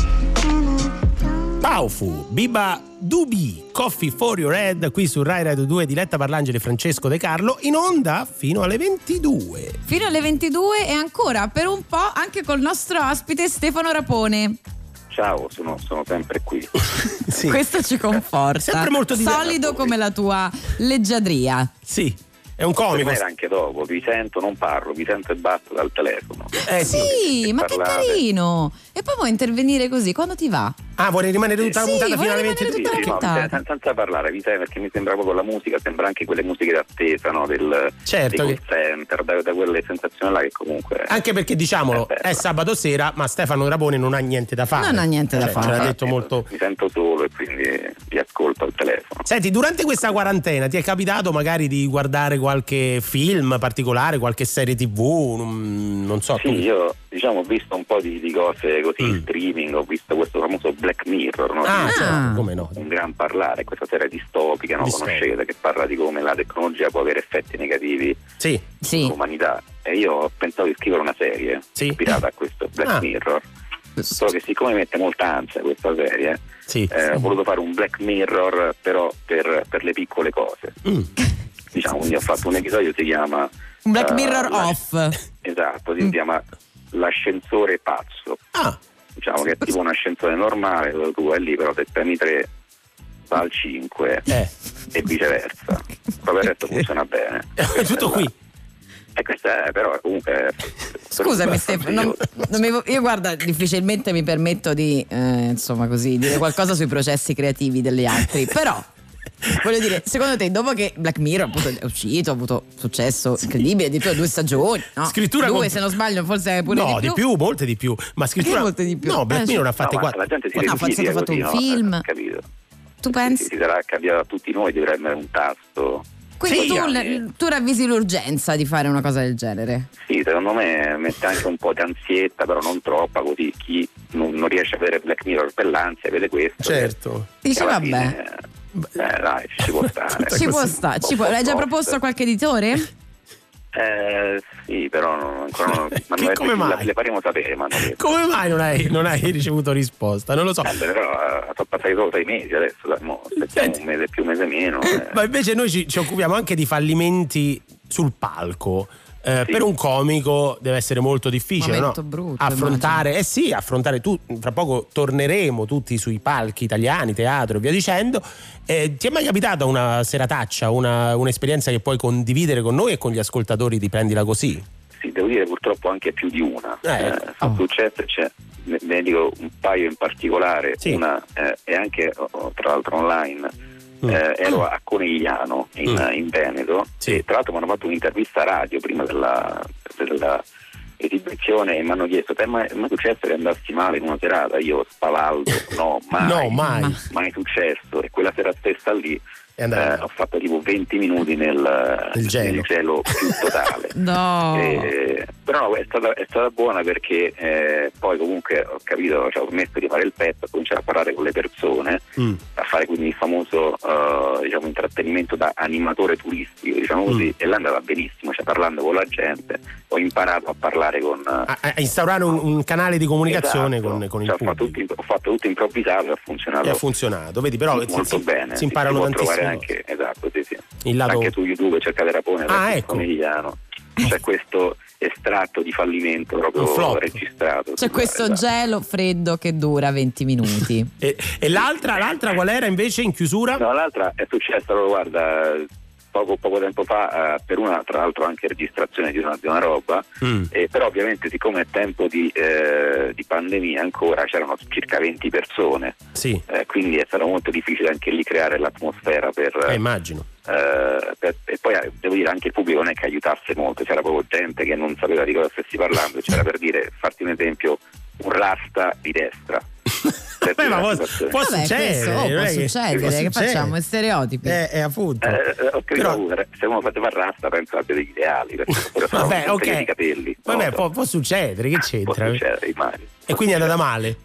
Paufu, Biba Dubi, Coffee for Your Head qui su Rai Radio 2 diretta Parlangeli Francesco De Carlo in onda fino alle 22. Fino alle 22 e ancora per un po' anche col nostro ospite Stefano Rapone. Ciao, sono, sono sempre qui. <laughs> Questo ci conforta. Sempre molto diverso. Solido come la tua leggiadria. Sì, è un Per comico. me era anche dopo, vi sento, non parlo, vi sento e basta dal telefono. Eh Sì, ma che parlate. carino! E poi vuoi intervenire così quando ti va? Ah, vuoi rimanere tutta la Sì, puntata 22? tutta la puntata. sen- senza parlare, vi sento perché mi sembra proprio la musica, sembra anche quelle musiche d'attesa, no? Del, Certo che- center, da, da quelle sensazioni là che comunque... Anche perché diciamolo, è sabato sera, ma Stefano Rapone non ha niente da fare. Non ha niente da Cioè, fare. Ce l'ha detto molto. Mi sento solo e quindi vi ascolto al telefono. Senti, durante questa quarantena ti è capitato magari di guardare qualche film particolare, qualche serie TV? Non, non so. Sì, tu- io diciamo ho visto un po' di, di cose così in streaming, ho visto questo famoso Black Mirror, no? Mm. Ah, certo, come no. un gran parlare, questa serie distopica, no? Distopica. conoscete, che parla di come la tecnologia può avere effetti negativi Sì. sull'umanità. E io ho pensato di scrivere una serie ispirata a questo Black Ah. Mirror. Solo che siccome mette molta ansia questa serie, eh, ho voluto fare un Black Mirror però per, per le piccole cose. Mm. Diciamo, quindi ho fatto un episodio che si chiama Un Black eh, Mirror la- off. <laughs> Esatto, si chiama l'ascensore pazzo. Diciamo che è tipo un ascensore normale dove tu vai lì, però se premi 3 va al 5 e viceversa. Proprio il resto funziona bene. <laughs> È tutto qui. E questa è però comunque. Scusami Stefano, non- non mi- io guarda difficilmente mi permetto di eh, insomma così dire qualcosa sui processi creativi degli altri, però <laughs> voglio dire, secondo te dopo che Black Mirror appunto è uscito, ha avuto successo incredibile, di più due stagioni, no? Scrittura due con- se non sbaglio forse pure no, di più. molte di più. Ma scrittura. Molte di più? No, Black Eh, Mirror sì. ha fatte No, ma quattro. la gente si No, ha rifidia fatto un no? film. Eh, capito. Tu pensi? Si sarà capitato a tutti noi di premere un tasto. Quindi Sì, tu, tu ravvisi l'urgenza di fare una cosa del genere. Sì, secondo me mette anche un po' di ansietta, però non troppa, così chi non, non riesce a vedere Black Mirror per l'ansia vede questo. Certo. E alla vabbè. fine, eh, dai, ci può <laughs> stare. Ci può stare, ci può- l'hai già proposto a qualche editore? Eh, sì, però non, ancora non, <laughs> ma non come la- mai? le faremo sapere, ma Come mai non hai, non hai ricevuto risposta? Non lo so. Eh, però eh, sono passati solo sei mesi adesso, dai, mo, aspettiamo un mese più, un mese meno. <laughs> eh. Ma invece noi ci, ci occupiamo anche di fallimenti sul palco. Eh, Per un comico deve essere molto difficile no? Brutto, affrontare, eh sì, affrontare tu, fra poco torneremo tutti sui palchi italiani, teatro e via dicendo. Eh, ti è mai capitata una serataccia, una- un'esperienza che puoi condividere con noi e con gli ascoltatori di Prendila Così? Sì, devo dire purtroppo anche più di una. Eh, Eh, sono successe, c'è, ne, ne dico un paio in particolare, una eh, e anche oh, oh, tra l'altro online. Eh, ero a Conegliano in, Mm. in Veneto e tra l'altro mi hanno fatto un'intervista radio prima della, della esibizione e mi hanno chiesto "Te mai mai successo che andassi male in una serata io spavaldo no <laughs> mai No, mai. mai successo e quella sera stessa lì. Eh, ho fatto tipo 20 minuti nel, Nel gelo. nel gelo più totale <laughs> No. eh, però no, è stata, è stata buona perché eh, poi comunque ho capito, cioè, ho smesso di fare il pezzo, ho cominciato a parlare con le persone, Mm. a fare quindi il famoso eh, diciamo, intrattenimento da animatore turistico, diciamo così, Mm. e là è andata benissimo, cioè parlando con la gente ho imparato a parlare con... A, a instaurare un, un canale di comunicazione Esatto. con, con il Cioè, ho, fatto pubblico. tutto, ho fatto tutto improvvisato e ha funzionato. E ha funzionato, vedi, però molto si, bene. si imparano tantissime. Anche, esatto, sì, sì. Il lato- Anche su YouTube cercate Rapone, Ah, ecco. Conigliano. c'è questo estratto di fallimento proprio flop. registrato. C'è questo Esatto. gelo freddo che dura 20 minuti. <laughs> E, e l'altra, l'altra qual era invece in chiusura? No, l'altra è successa, guarda, poco, poco tempo fa eh, per una tra l'altro anche registrazione di una, di una roba, Mm. eh, però ovviamente siccome è tempo di, eh, di pandemia ancora c'erano circa 20 persone, Sì. eh, quindi è stato molto difficile anche lì creare l'atmosfera per... Eh, immagino. eh, per- e poi devo dire anche il pubblico non è che aiutasse molto, c'era proprio gente che non sapeva di cosa stessi parlando, c'era per dire, farti un esempio, un rasta di destra. <laughs> Beh, ma può, situazione. può Vabbè, succedere. questo oh, non può succedere, può che succedere. facciamo? Stereotipi. Eh, eh, appunto. Eh, eh, ho capito, Però- pure, se uno faceva il rasta penso abbia degli ideali <laughs> Vabbè, tutti ok. di capelli Vabbè, no? può, può succedere, che c'entra? Può succedere, immagino. E quindi è andata male.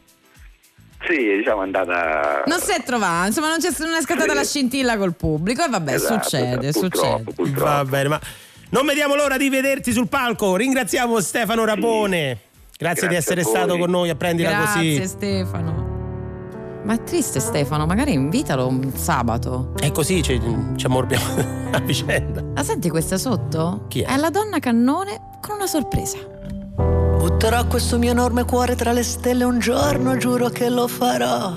sì diciamo è andata Non si è trovato, insomma, non, c'è, non è scattata Sì. la scintilla col pubblico. E vabbè, Esatto, succede, esatto, purtroppo, succede. purtroppo. Va bene, ma non vediamo l'ora di vederti sul palco. Ringraziamo Stefano Rapone. Grazie, di Grazie essere stato con noi a prendila Grazie così. Stefano. Ma è triste Stefano, magari invitalo un sabato. E così ci, ci ammorbiamo <laughs> a vicenda. La senti questa sotto? Chi è? È la donna cannone con una sorpresa. Butterò questo mio enorme cuore tra le stelle un giorno, giuro che lo farò.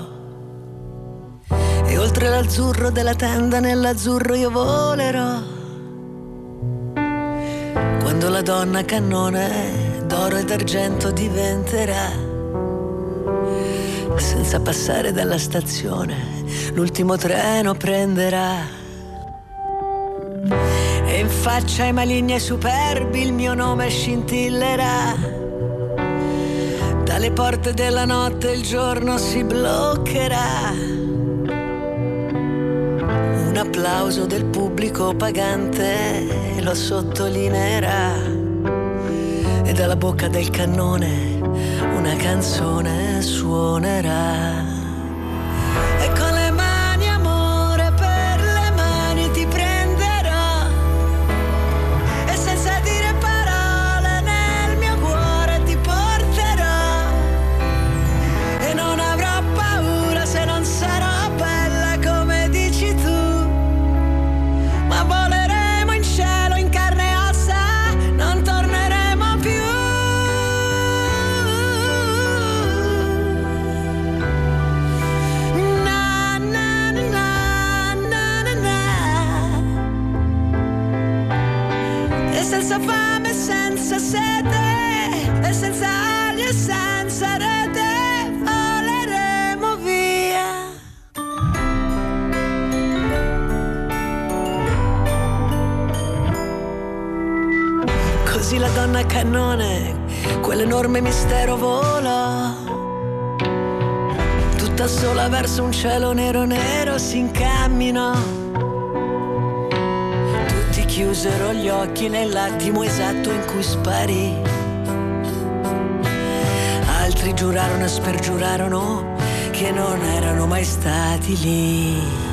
E oltre l'azzurro della tenda, nell'azzurro io volerò. Quando la donna cannone d'oro ed argento diventerà. Senza passare dalla stazione, l'ultimo treno prenderà. E in faccia ai maligni e superbi il mio nome scintillerà. Dalle porte della notte il giorno si bloccherà. Un applauso del pubblico pagante lo sottolineerà. E dalla bocca del cannone una canzone suonerà. Donna cannone, quell'enorme mistero vola. Tutta sola verso un cielo nero nero si incamminò. Tutti chiusero gli occhi nell'attimo esatto in cui sparì. Altri giurarono e spergiurarono che non erano mai stati lì.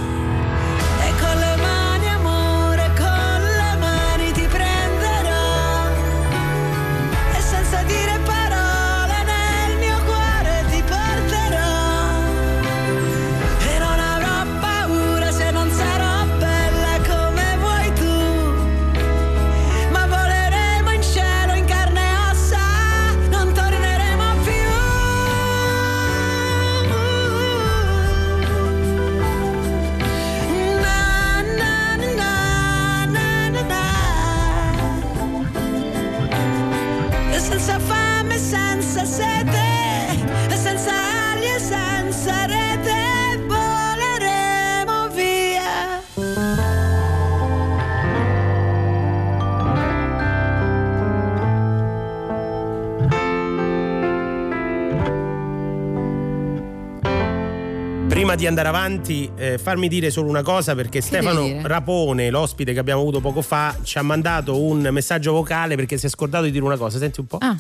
Prima di andare avanti, eh, farmi dire solo una cosa perché Stefano devi dire? Rapone, l'ospite che abbiamo avuto poco fa, ci ha mandato un messaggio vocale perché si è scordato di dire una cosa. Senti un po'. Ah,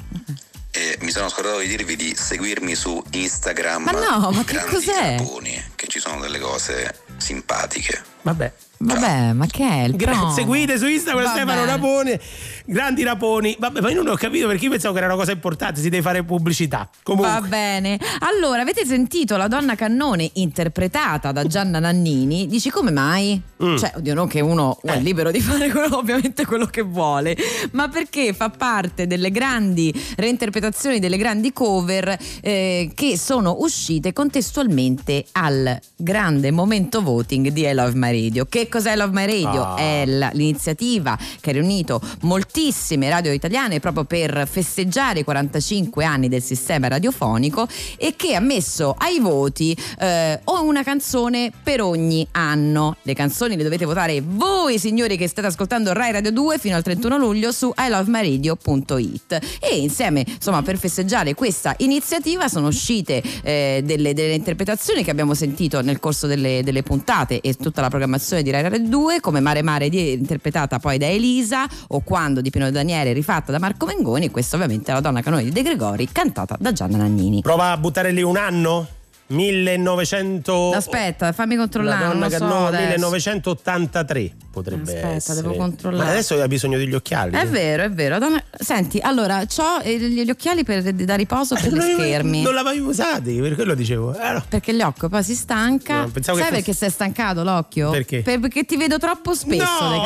E mi sono scordato di dirvi di seguirmi su Instagram. Ma no, ma che cos'è? Carboni, che ci sono delle cose simpatiche. Vabbè. Vabbè, ma che è il Gra- seguite su Instagram Va Stefano. Rapone, grandi raponi. Vabbè, ma io non ho capito perché io pensavo che era una cosa importante, si deve fare pubblicità. Comunque. Va bene. Allora, avete sentito la donna cannone interpretata da Gianna Nannini? Dici come mai? Mm. Cioè, oddio, non che uno è libero di <laughs> fare quello- ovviamente quello che vuole, ma perché fa parte delle grandi reinterpretazioni, delle grandi cover eh, che sono uscite contestualmente al grande momento voting di I Love My Radio. Che cos'è Love My Radio? Ah. È l'iniziativa che ha riunito moltissime radio italiane proprio per festeggiare i 45 anni del sistema radiofonico e che ha messo ai voti eh, una canzone per ogni anno. Le canzoni le dovete votare voi signori che state ascoltando Rai Radio 2 fino al 31 luglio su ilovemyradio.it e insieme insomma per festeggiare questa iniziativa sono uscite eh, delle, delle interpretazioni che abbiamo sentito nel corso delle, delle puntate e tutta la programmazione di Rai Radio 2 come Mare Mare interpretata poi da Elisa o Quando di Pino Daniele rifatta da Marco Mengoni questa ovviamente è la donna canone di De Gregori cantata da Gianna Nannini. Prova a buttare lì un anno? 1900 Aspetta, fammi controllare. La donna so adesso. 1983 potrebbe Aspetta, essere. devo controllare. Ma adesso ha bisogno degli occhiali. È vero, è vero. Senti, allora, ho gli gli occhiali per, da riposo per gli <laughs> schermi. non l'avevi usati, per quello dicevo. Eh, no. Perché l'occhio poi si stanca. No, Sai fosse- perché sei stancato l'occhio? Perché? Per- perché ti vedo troppo spesso, No, no,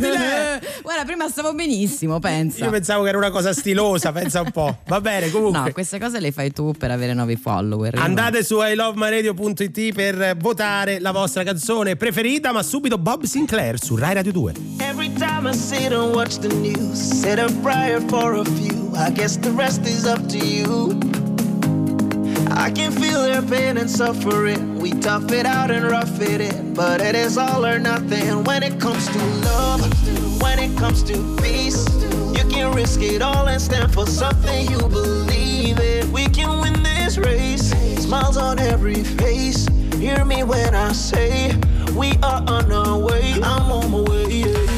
Sì. <laughs> Guarda, prima stavo benissimo, pensa. Io pensavo che era una cosa stilosa, pensa un po'. Va bene, comunque. No, queste cose le fai tu per avere nuovi follower. Andate su ilovemyradio.it per votare la vostra canzone preferita, ma subito Bob Sinclair su Rai Radio 2. Every time I sit and watch the news, said a prayer for a few. I guess the rest is up to you. I can feel their pain and suffering. We tough it out and rough it in, but it is all or nothing when it comes to love. When it comes to peace, you can risk it all and stand for something you believe in. We can win this race. Smiles on every face. Hear me when I say we are on our way. I'm on my way. yeah,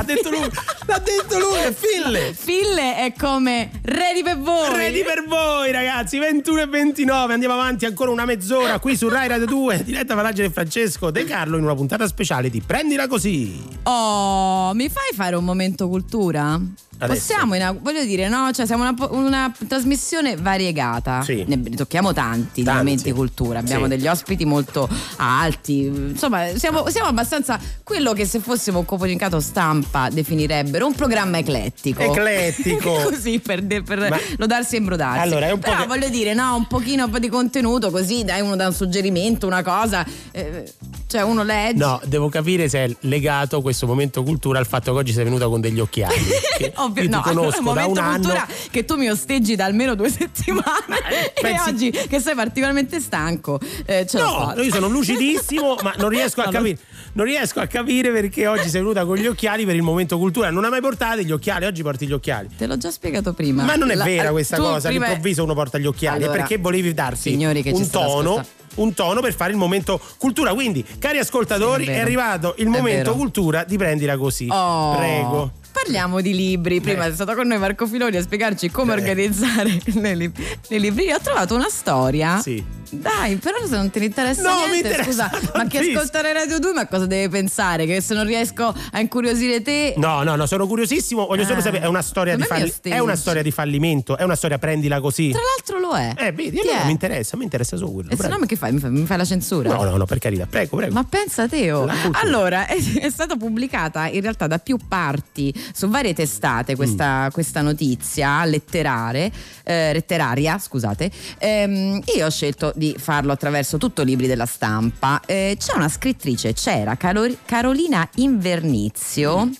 Ha detto lui. L'ha detto lui, è Fille. Fille è come ready per voi. Ready per voi ragazzi, 21 e 29, andiamo avanti ancora una mezz'ora qui su Rai Radio 2, diretta Vanaggia e Francesco De Carlo in una puntata speciale di Prendila Così. Oh, mi fai fare un momento cultura? Adesso. Possiamo, ina- voglio dire, no? Cioè, siamo una, una trasmissione variegata. Sì. Ne tocchiamo tanti, di Tanti. momenti cultura. Abbiamo Sì. degli ospiti molto alti. Insomma, siamo, siamo abbastanza quello che se fossimo un comunicato stampa definirebbero un programma eclettico. Eclettico. <laughs> così per, de- per Ma- lodarsi e imbrodarsi. Allora, è un po' Però che- voglio dire, no, un pochino un po' di contenuto, così dai uno dà un suggerimento, una cosa. eh, cioè, uno legge. No, devo capire se è legato questo momento cultura al fatto che oggi sei venuta con degli occhiali. <laughs> Che Ovvio, io no, ti allora un da un momento anno. cultura che tu mi osteggi da almeno due <laughs> settimane e pensi- oggi che sei particolarmente stanco eh, No, io sono lucidissimo, ma non riesco a <laughs> No, capire. Non riesco a capire perché oggi sei venuta con gli occhiali per il momento cultura. Non hai mai portato gli occhiali, oggi porti gli occhiali. Te l'ho già spiegato prima. Ma non è La- vera questa tu cosa, prima- all'improvviso uno porta gli occhiali, Allora, è perché volevi darsi un tono. Un tono per fare il momento cultura. Quindi, cari ascoltatori, Sì, è, è arrivato il È momento vero. cultura di prendila così. Oh. Prego. Parliamo di libri. Prima è stato con noi Marco Filoni a spiegarci come organizzare <laughs> le, lib- le librerie. Ho trovato una storia. Sì. Dai, però se non ne interessa No, mi niente, interessa scusa, ma chi tantissimo. ascoltare Radio 2, ma cosa deve pensare? Che se non riesco a incuriosire te. No, no, no, sono curiosissimo. Voglio solo Ah. sapere, è una storia di Come mi falli- osteggi? È una storia di fallimento, è una storia prendila così. Tra l'altro lo è. Eh, vedi, Ti allora è. mi interessa, mi interessa solo quello. E se prego. no, ma che fai? Mi fai, mi fai la censura? No, no, no, per carità, prego, prego. Ma pensa te, oh. Allora, è, <laughs> è stata pubblicata in realtà da più parti su varie testate questa, Mm. questa notizia letterare, eh, letteraria, scusate. Ehm, io ho scelto di farlo attraverso tutto libri della stampa. Eh, c'è una scrittrice, c'era Caro- Carolina Invernizio.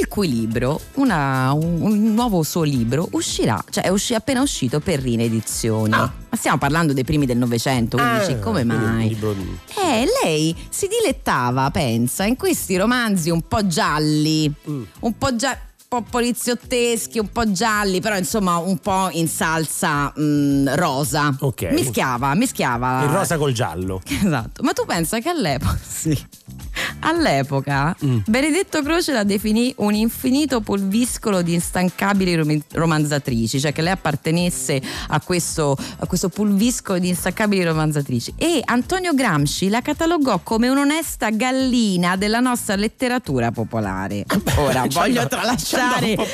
Il cui libro, una- un, un nuovo suo libro, uscirà, cioè è usci- appena uscito per Rina Edizioni. Ma stiamo parlando dei primi del Novecento, quindi dici, come Ah. quindi un mai? libro Eh, lei si dilettava, pensa, in questi romanzi un po' gialli, Mm. un po' un po' poliziotteschi, un po' gialli, però insomma un po' in salsa mm, rosa. Ok. Mischiava, mischiava. Il rosa col giallo. <laughs> Esatto, ma tu pensa che all'epoca, <laughs> sì. All'epoca Mm. Benedetto Croce la definì un infinito pulviscolo di instancabili rom- romanzatrici, cioè che lei appartenesse a questo, a questo pulviscolo di instancabili romanzatrici. E Antonio Gramsci la catalogò come un'onesta gallina della nostra letteratura popolare. <laughs> Ora ci voglio tralasciare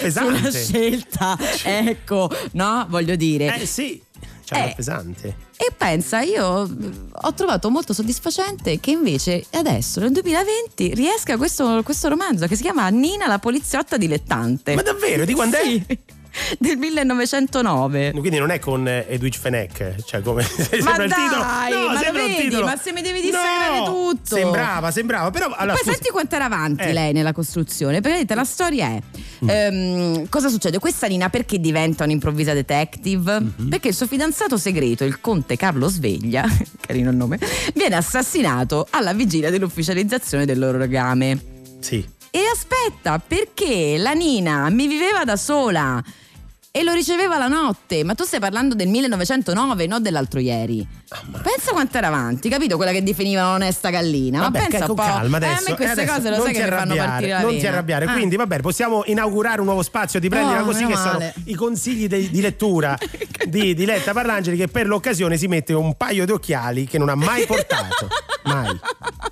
pesante. sulla scelta, <laughs> ecco, no? Voglio dire. Eh sì, cioè, Eh. è pesante. E pensa, io ho trovato molto soddisfacente che invece adesso nel 2020 riesca questo, questo romanzo che si chiama Nina la poliziotta dilettante. Ma davvero? Di quando Sì, è? Del 1909. Quindi non è con eh, Edwige Fenech, cioè come <laughs> Ma sembra il titolo. dai, No, ma sembra vedi? titolo. Ma se mi devi dissacrare No, tutto. Sembrava, sembrava, però allora, Poi scusa- senti quanto era avanti Eh. lei nella costruzione. Praticamente la storia è: Mm. ehm, cosa succede? Questa Nina perché diventa un'improvvisa detective? Mm-hmm. Perché il suo fidanzato segreto, il conte Carlo Sveglia, <laughs> carino il nome, viene assassinato alla vigilia dell'ufficializzazione del loro legame. Sì. E aspetta, perché la Nina mi viveva da sola e lo riceveva la notte. Ma tu stai parlando del 1909, non dell'altro ieri. Pensa quanto era avanti, capito? Quella che definivano onesta gallina. Vabbè, ma pensa con un po'. calma Eh, a adesso. me queste eh, adesso cose lo non sai ti che mi fanno partire la Non ti vena. arrabbiare. Ah. Quindi, vabbè, possiamo inaugurare un nuovo spazio di prendila Oh, così, che sono male. i consigli <laughs> di, di lettura di Diletta Parlangeli, che per l'occasione si mette un paio di occhiali che non ha mai portato. <laughs> mai,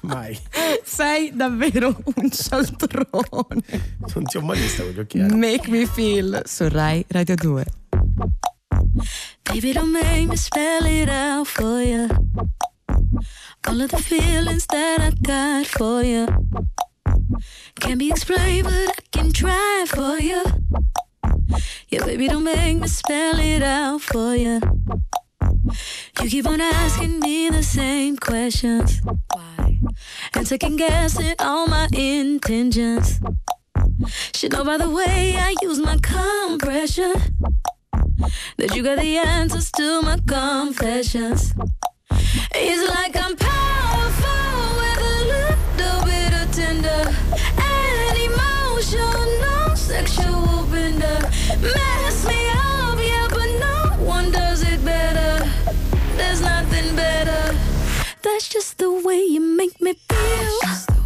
mai. Sei davvero un cialtrone. Non ti ho mai visto con gli occhiali. Make me feel su Rai Radio 2. Baby, don't make me spell it out for you. All of the feelings that I got for you can't be explained, but I can try for you. Yeah, baby, don't make me spell it out for you. You keep on asking me the same questions. Why? And second guessing all my intentions. Should know by the way I use my compression that you got the answers to my confessions. It's like I'm powerful with a little bit of tender and emotional, sexual bender. Mess me up, yeah, but no one does it better. There's nothing better. That's just the way you make me feel.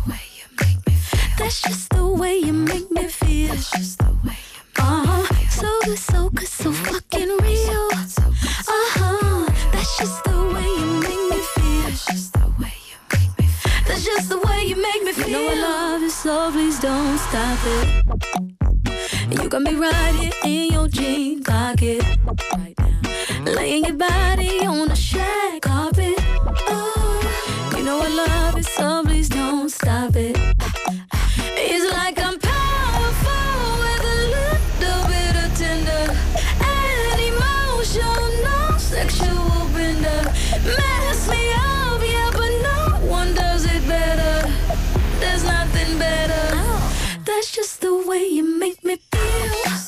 That's just the way you make me feel. That's just the way you uh-huh. So good, so good, so fucking real. Uh-huh. That's just the way you make me feel. That's just the way you make me feel. That's just the way you make me feel. You know I love you, so please don't stop it. You got me right here in your jean pocket. Right now. Laying your body on the shag carpet. Oh, you know I love it, so please don't stop it. That's just the way you make me feel.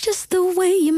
Just the way you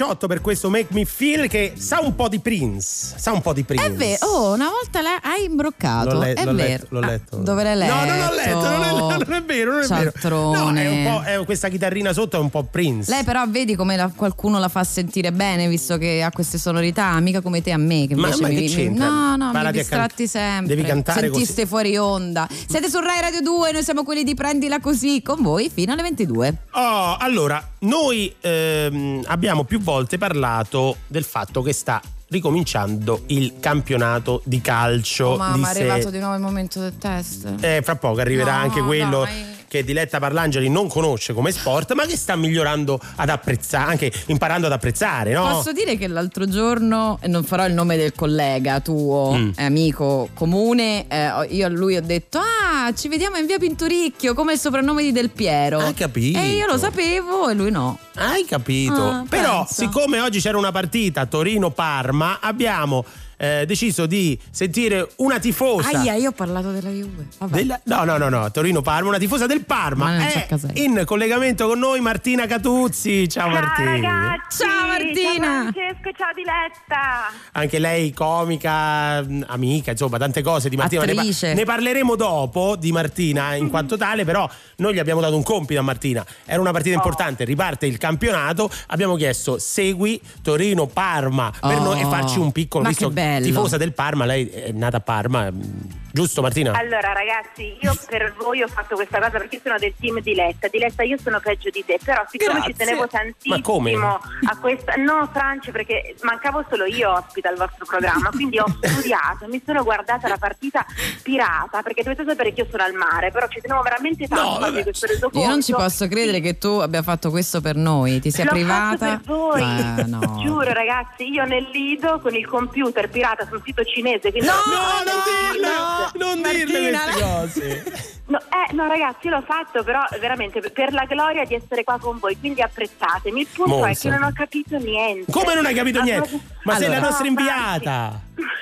2018 per questo Make Me Feel che sa un po' di Prince. Sa un po' di Prince. È vero, oh, una volta l'hai hai imbroccato. L'ho, le- è l'ho vero. letto, l'ho letto. Ah, dove l'hai letto? No, non l'ho letto, non è, non è vero, non è vero. No, è è- questa chitarrina sotto è un po' Prince. Lei però vedi come la- qualcuno la fa sentire bene visto che ha queste sonorità, mica come te a me che Ma- invece ma mi, che mi- no, no, mi Parati a distratti can- sempre. devi cantare così. Sentiste fuori onda. Siete su Rai Radio 2, noi siamo quelli di Prendila così con voi fino alle 22. Oh, allora, noi ehm, abbiamo più volte parlato del fatto che sta ricominciando il campionato di calcio. Oh, mamma, di è se- arrivato di nuovo il momento del test. Eh, fra poco arriverà No, anche quello dai. Che Diletta Parlangeli non conosce come sport, ma che sta migliorando ad apprezzare, anche imparando ad apprezzare, no? Posso dire che l'altro giorno, e non farò il nome del collega tuo, Mm. eh, amico comune, eh, io a lui ho detto: Ah, ci vediamo in via Pinturicchio, come il soprannome di Del Piero. Hai capito? E io lo sapevo e lui no. Hai capito? Ah, Però, pensa. siccome oggi c'era una partita Torino-Parma, abbiamo eh, deciso di sentire una tifosa. Aia, io ho parlato della Juve. Della- no, no, no, no, Torino-Parma, una tifosa del Parma. È Caselli. in collegamento con noi Martina Catuzzi. Ciao, Martina. ragazzi! Ciao, Martina! Ciao Francesco, ciao Diletta! Anche lei comica, amica, insomma, tante cose di Martina. Ne, Attrice. ne parleremo dopo di Martina in <laughs> quanto tale, però noi gli abbiamo dato un compito a Martina. Era una partita importante, riparte il campionato. Abbiamo chiesto segui Torino-Parma per Oh, noi e farci un piccolo ma visto che bello. Tifosa del Parma, lei è nata a Parma, giusto Martina? Allora ragazzi, io per voi ho fatto questa cosa perché io sono del team Diletta. Diletta, io sono peggio di te, però siccome Grazie. ci tenevo Ma come? tantissimo a questa... No, Franci, perché mancavo solo io ospite al vostro programma, quindi ho <laughs> studiato, mi sono guardata la partita pirata, perché dovete sapere che io sono al mare, però ci tenevo veramente tanto a farvi questo resoconto. Io non ci posso credere che tu abbia fatto questo per noi, ti sia L'ho privata. fatto per voi. Ma no. <laughs> Giuro ragazzi, io nel lido con il computer pirata sul sito cinese. quindi- No, non no, dirle Martina, queste cose. No, eh, no ragazzi, io l'ho fatto però veramente per la gloria di essere qua con voi, quindi apprezzatemi. Il punto è Monza. che non ho capito niente. Come non hai capito niente? Ma sei la Allora, nostra no, inviata.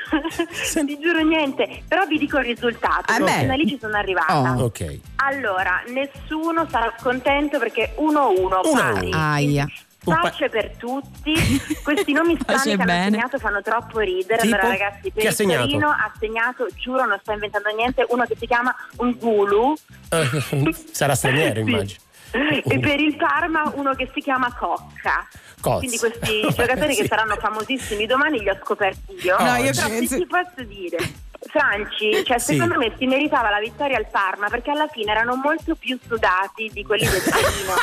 Franci, <laughs> Ti giuro niente, però vi dico il risultato, Eh perché beh. fino a lì ci sono arrivata. Oh. Ok. Allora, nessuno sarà contento perché 1-1 pari. Aia. Pace per tutti, <laughs> questi nomi strani che hanno bene. segnato fanno troppo ridere. Tipo? Allora, ragazzi, per Chi ha il segnato? Ha segnato, giuro, non sto inventando niente, uno che si chiama un Gulu. Eh, Sarà straniero, <laughs> Sì. immagino. E per il Parma uno che si chiama Cocca. Cozza. Quindi questi <laughs> giocatori che Sì. saranno famosissimi domani li ho scoperti io. No, io Però penso- ti posso dire, Franci, cioè Sì. secondo me si meritava la vittoria al Parma perché alla fine erano molto più sudati di quelli del <laughs> Torino.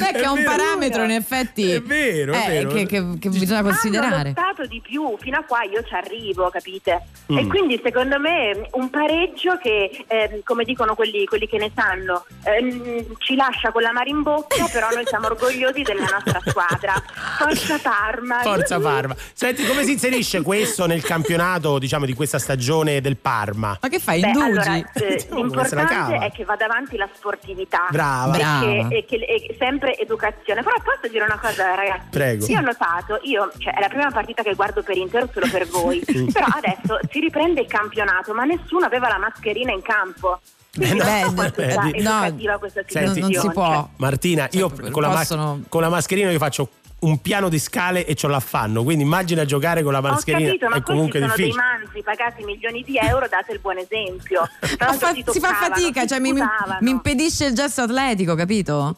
Beh, che è un vero. parametro in effetti È vero, è eh, vero. Che, che- che bisogna Hanno considerare. lottato di più, fino a qua io ci arrivo, capite? Mm. E quindi secondo me un pareggio che, ehm, come dicono quelli, quelli che ne sanno, ehm, ci lascia con la mare in bocca, però noi siamo orgogliosi della nostra squadra. Forza Parma! Forza Parma. Senti, come si inserisce questo nel campionato, diciamo, di questa stagione del Parma? Ma che fai? Beh, Indugi? allora, eh, <laughs> l'importante è che vada avanti la sportività Brava. e che, e che- e sempre educazione. Però posso dire una cosa, ragazzi? Prego. Io ho notato, io, cioè, è la prima partita che guardo per intero solo per voi. <laughs> Però adesso si riprende il campionato, ma nessuno aveva la mascherina in campo. No, eh, quanto eh, questa Senti, non si può. Martina, io con la, possono- con la mascherina io faccio un piano di scale e ce l'affanno, quindi immagina giocare con la Ho mascherina, capito, ma è comunque questi sono difficile. dei manzi pagati milioni di euro, date il buon esempio. Fa- si si fa fatica, cioè mi, mi- impedisce il gesto atletico, capito?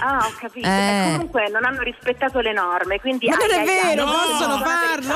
Ah, ho capito. Eh. E comunque non hanno rispettato le norme, quindi Ma non ai, è ai, ai, vero, non possono sono farlo.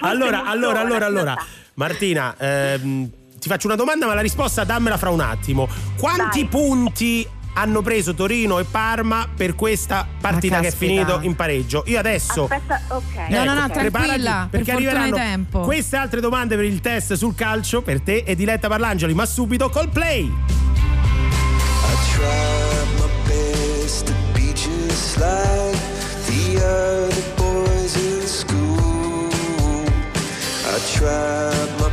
Allora, allora, allora, allora, Martina, ehm, ti faccio una domanda, ma la risposta dammela fra un attimo. Quanti Dai. punti hanno preso Torino e Parma per questa partita che è finito in pareggio? Io adesso Aspetta, ok. No, no, no, Ecco, tranquilla, per perché hai arriveranno tempo. queste altre domande per il test sul calcio per te e Diletta Parlangeli, ma subito col play. I tried my best to be just like the other boys in school. I tried my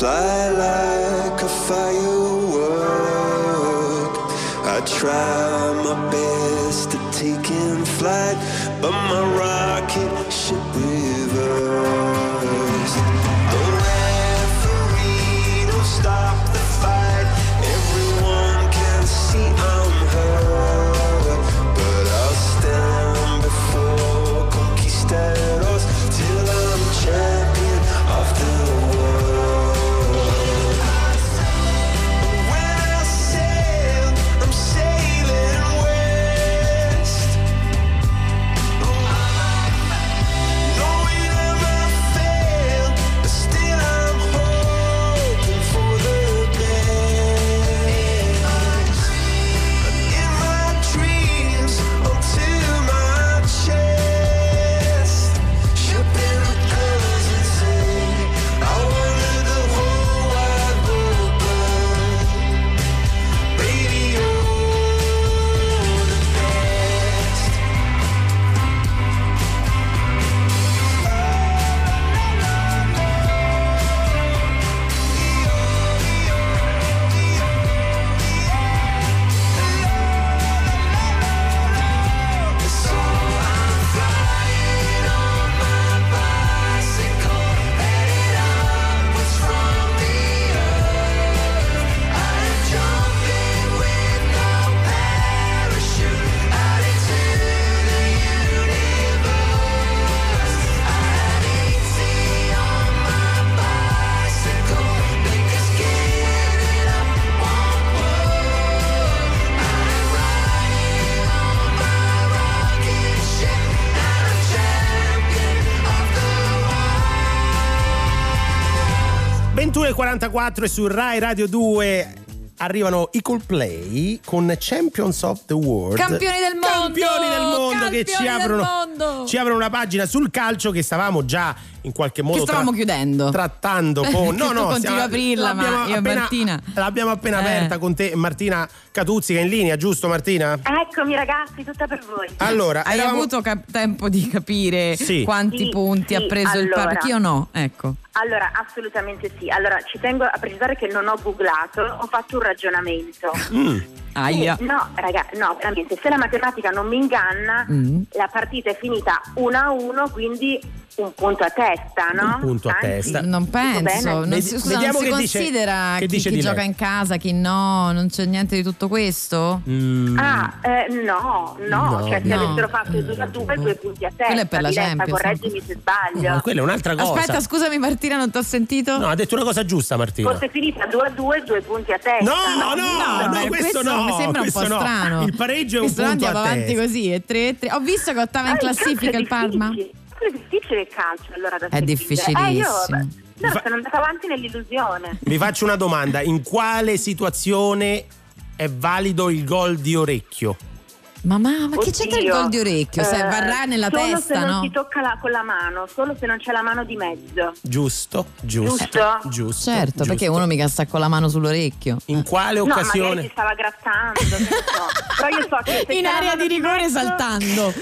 fly like a firework. I try my best to take in flight, but my rocket ship. 21.44 e su Rai Radio 2 arrivano i Coldplay con Champions of the World. Campioni del mondo! Campioni del mondo che ci Campioni aprono, mondo! ci aprono una pagina sul calcio che stavamo già in qualche modo Che stavamo tra- chiudendo. trattando con <laughs> Che tu continui a aprirla, ma l'abbiamo io e appena- Martina. l'abbiamo appena Eh. aperta con te Martina Catuzzi che è in linea giusto Martina? Eccomi ragazzi, tutta per voi. Allora, Hai eravamo- avuto cap- tempo di capire Sì. quanti Sì, punti sì, ha preso il allora. Parma? Io no, ecco. Allora, assolutamente sì. Allora, ci tengo a precisare che non ho googlato, ho fatto un ragionamento. Mm. Aia. Sì, no, raga, no, veramente, se la matematica non mi inganna, Mm. la partita è finita 1 a 1, quindi un punto a testa, no? Un punto a Anzi, testa. Non penso, non si, scusa, non si che dice- considera che chi, dice chi gioca in casa, chi no, non c'è niente di tutto questo? Mm. Ah, eh, no, no, No, cioè se no. avessero fatto il 2 a 2, due punti a testa. Quello è per la Diletta, Champions, correggimi se sbaglio. Ma quella è un'altra cosa. Aspetta, scusami Martina, non ti ho sentito? No, ha detto una cosa giusta Martina. Fosse finita 2 a 2, due punti a testa. No, no, no, beh, questo no, mi sembra un po' questo no. strano. Il pareggio è un Questo no, punto andiamo a avanti testa. così, è 3 3. Ho visto che ottava in Ah, classifica è il Parma. È difficile il calcio allora da È difficilissimo. Eh, io no, sono andata avanti nell'illusione. Vi faccio una domanda: in quale situazione è valido il gol di orecchio? Ma, ma, ma che c'entra il gol di orecchio? Se Eh, varrà nella solo testa, se non no? si tocca la- con la mano, solo se non c'è la mano di mezzo. Giusto, giusto, Giusto? giusto. Certo, giusto. perché uno mica sta con la mano sull'orecchio. In quale No, magari occasione? si stava grattando, ne so. Però io so che se In area di rigore mezzo- saltando.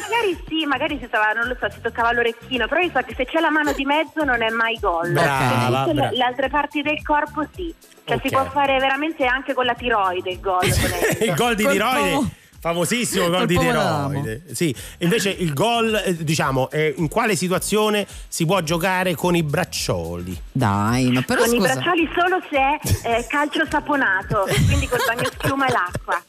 Magari sì, magari si stava, non lo so, si toccava l'orecchino, però io so che se c'è la mano di mezzo non è mai gol. Brava, le, brava. le altre parti del corpo sì. Cioè Ok. si può fare veramente anche con la tiroide il gol. <laughs> il gol di tiroide. Famosissimo gol di tiroide. Sì, invece il gol, eh, diciamo, eh, in quale situazione si può giocare con i braccioli? Dai, ma però con i scusa. bracciali solo se è eh, calcio saponato, quindi col bagno schiuma e l'acqua.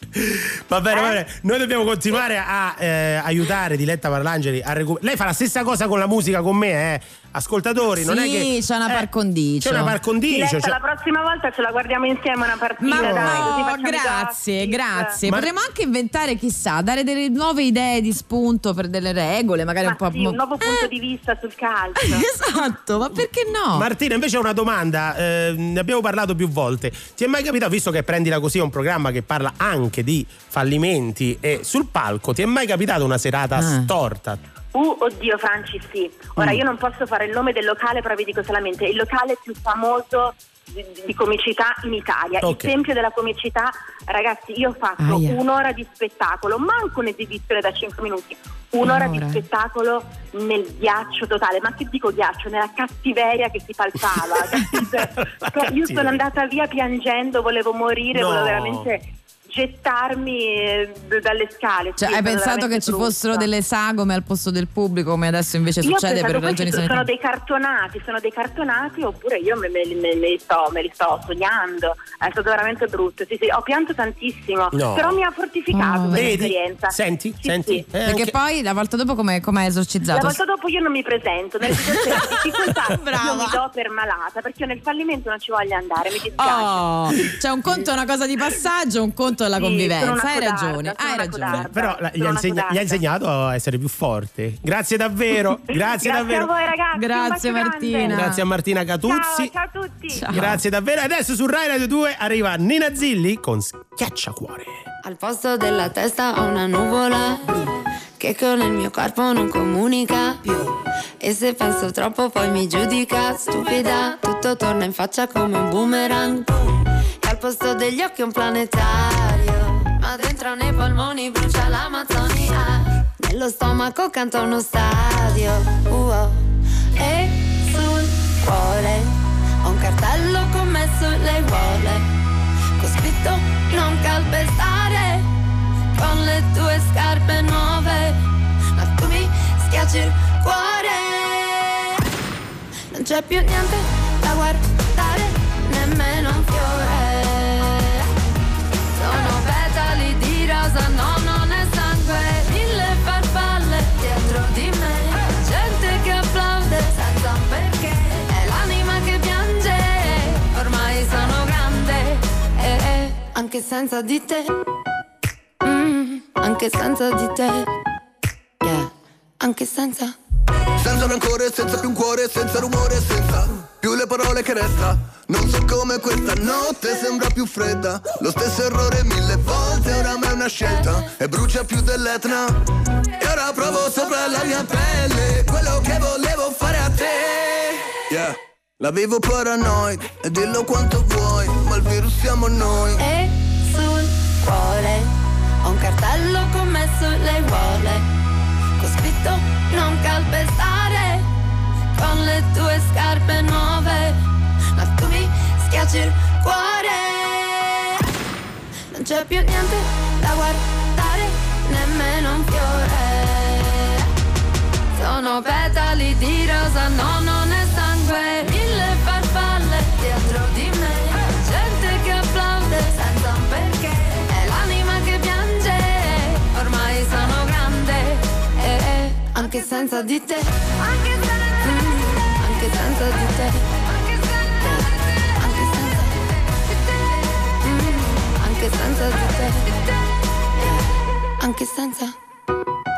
Va bene, Eh? va bene. Noi dobbiamo continuare a eh, aiutare Diletta Parlangeli a recuperare. Lei fa la stessa cosa con la musica con me, eh? Ascoltatori, non è Sì, che. c'è una eh, par condicio. C'è una par condicio. Cioè- la prossima volta ce la guardiamo insieme una partita, Ma dai, no, grazie, grazie. Ma- Potremmo anche inventare, chissà, dare delle nuove idee di spunto per delle regole, magari Ma un po'. sì, un nuovo punto di vista sul calcio. <laughs> Esatto, ma perché no? Martina, invece ho una domanda, eh, ne abbiamo parlato più volte. Ti è mai capitato, visto che Prendila Così è un programma che parla anche di fallimenti e sul palco, ti è mai capitata una serata Ah. storta? Uh, oddio Franci, sì. Ora Mm. io non posso fare il nome del locale, però vi dico solamente il locale più famoso di, di comicità in Italia, Ok. il tempio della comicità. Ragazzi, io ho fatto Aia. un'ora di spettacolo, manco un'esibizione da 5 minuti. Un'ora di Un'ora. spettacolo nel ghiaccio totale, ma che dico ghiaccio? Nella cattiveria che si palpava. <laughs> Cioè, io sono andata via piangendo, volevo morire, No. volevo veramente gettarmi eh, dalle scale. Cioè, Sì, hai pensato che ci fossero delle sagome al posto del pubblico, come adesso invece Io succede per ragioni questi sono sanitarie? dei cartonati, sono dei cartonati oppure io me, me- me- me li sto, me li sto sognando. È stato veramente brutto. Sì, sì, ho pianto tantissimo, No. però mi ha fortificato Oh. questa Vedi? esperienza. Senti, Sì, senti. sì. Eh, Perché anche- poi la volta dopo come hai La esorcizzato? volta dopo io non mi presento, nel senso che la <laughs> difficoltà io Brava. mi do per malata perché io nel fallimento non ci voglio andare, mi dispiace. Oh, cioè un conto è una cosa di passaggio, un conto è la Sì, sono convivenza. Hai codarda, ragione, hai ragione. codarda. Però la- gli, ha insegna- gli ha insegnato a essere più forte. Grazie davvero. <laughs> Grazie, Grazie davvero. a voi ragazzi. Grazie, grande. Martina. Grazie a Martina Catuzzi. Ciao, ciao a tutti. Ciao. Grazie davvero. Adesso su Rai Radio 2 arriva Nina Zilli con Schiacciacuore. Al posto della testa ho una nuvola blu che con il mio corpo non comunica più. E se penso troppo poi mi giudica stupida. Tutto torna in faccia come un boomerang. boom. E al posto degli occhi un planetario. Ma dentro nei polmoni brucia l'Amazzonia. Nello stomaco canta uno stadio. Uo. E sul cuore ho un cartello con me sulle uole con scritto non calpestare con le tue scarpe nuove ma tu mi schiacci il cuore non c'è più niente da guardare nemmeno di rosa no non è sangue mille farfalle dietro di me. Gente che applaude senza un perché è l'anima che piange ormai sono grande. Eh, eh, anche senza di te. Mm, anche senza di te. Yeah, anche senza. Senza rancore, senza più un cuore, senza rumore, senza più le parole che resta. Non so come questa notte sembra più fredda. Lo stesso errore mille volte, ora ma è una scelta. E brucia più dell'Etna. E ora provo sopra la mia pelle quello che volevo fare a te. Yeah. La vivo paranoid e dillo quanto vuoi, ma il virus siamo noi. e sul cuore ho un cartello con me sulle uole con scritto non calpestare con le tue scarpe nuove ma tu mi schiacci il cuore non c'è più niente da guardare, nemmeno un fiore. Sono petali di rosa, no, non è sangue, mille farfalle dietro di me. Gente che applaude senza un perché, è l'anima che piange, ormai sono grande, eh, eh, anche senza di te. Anche senza, anche senza di te. Anche senza Mm, anche senza di te. Anche senza.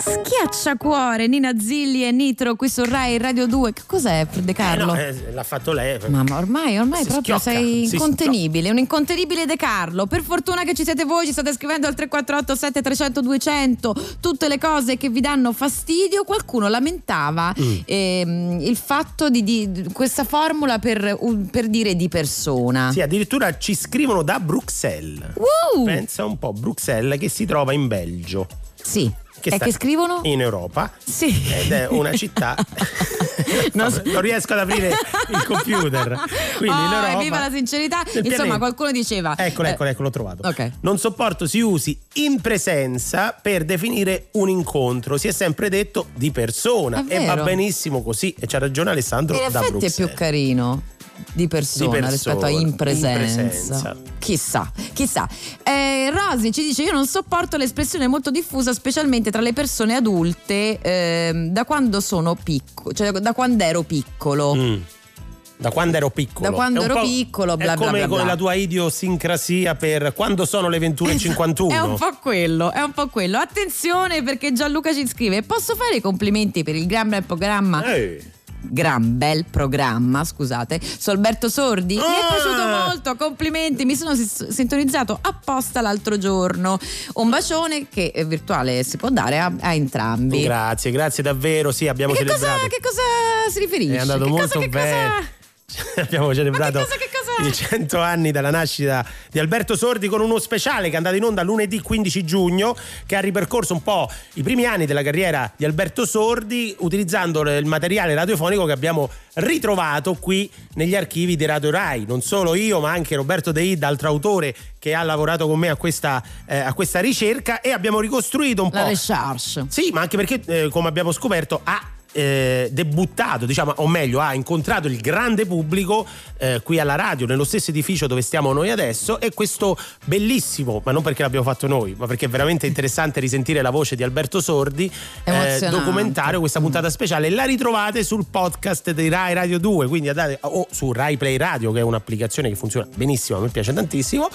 Schiacciacuore, Nina Zilli e Nitro qui su Rai Radio 2. Che cos'è De Eh, Carlo? no, eh, l'ha fatto lei. Mamma, ormai, ormai Si proprio schiocca, sei si incontenibile, un incontenibile De Carlo. Per fortuna che ci siete voi, ci state scrivendo al 348 7300 200 tutte le cose che vi danno fastidio. Qualcuno lamentava Mm. ehm, il fatto di, di- questa formula per, per dire di persona. Sì, addirittura ci scrivono da Bruxelles. Wow! Pensa un po', Bruxelles che si trova in Belgio. Sì. E sta che scrivono? In Europa. Sì. Ed è una città. <laughs> non, riesco ad aprire il computer. Quindi oh, l'Europa- evviva la sincerità. Insomma, pianeta. qualcuno diceva. Eccolo, eh, eccolo, ecco, l'ho trovato. Ok. Non sopporto si usi in presenza per definire un incontro. Si è sempre detto di persona e va benissimo così. E c'ha ragione Alessandro In da effetti è Bruxelles. più carino di persona, Di persona, rispetto a in presenza. in presenza. Chissà, chissà. Eh, Rosy ci dice: Io non sopporto l'espressione molto diffusa, specialmente tra le persone adulte, ehm, da quando sono piccolo, cioè da quando ero piccolo. Mm. Da quando ero piccolo. Da quando ero piccolo, bla è bla come bla con bla. la tua idiosincrasia per quando sono le 21.51. <laughs> È un po' quello, è un po' quello. Attenzione perché Gianluca ci scrive: Posso fare i complimenti per il gran bel programma? Gran bel programma, scusate. Su Alberto Sordi. Mi è piaciuto molto, complimenti. Mi sono sintonizzato apposta l'altro giorno. Un bacione che è virtuale si può dare a, a entrambi. Grazie, grazie davvero. Sì, abbiamo Che cosa, celebrato. che cosa si riferisce? È andato che molto <laughs> cosa, che bene. cosa- Abbiamo celebrato i 100 anni dalla nascita di Alberto Sordi con uno speciale che è andato in onda lunedì 15 giugno che ha ripercorso un po' i primi anni della carriera di Alberto Sordi utilizzando il materiale radiofonico che abbiamo ritrovato qui negli archivi di Radio Rai. Non solo io ma anche Roberto De Ida, altro autore che ha lavorato con me a questa, eh, a questa ricerca e abbiamo ricostruito un La po'. recherche. Sì, ma anche perché, eh, come abbiamo scoperto, ha eh, debuttato, diciamo, o meglio, ha incontrato il grande pubblico eh, qui alla radio, nello stesso edificio dove stiamo noi adesso. E questo bellissimo, ma non perché l'abbiamo fatto noi, ma perché è veramente interessante risentire la voce di Alberto Sordi, eh, documentario, questa puntata speciale. La ritrovate sul podcast di Rai Radio 2, quindi andate o su Rai Play Radio, che è un'applicazione che funziona benissimo, a me piace tantissimo.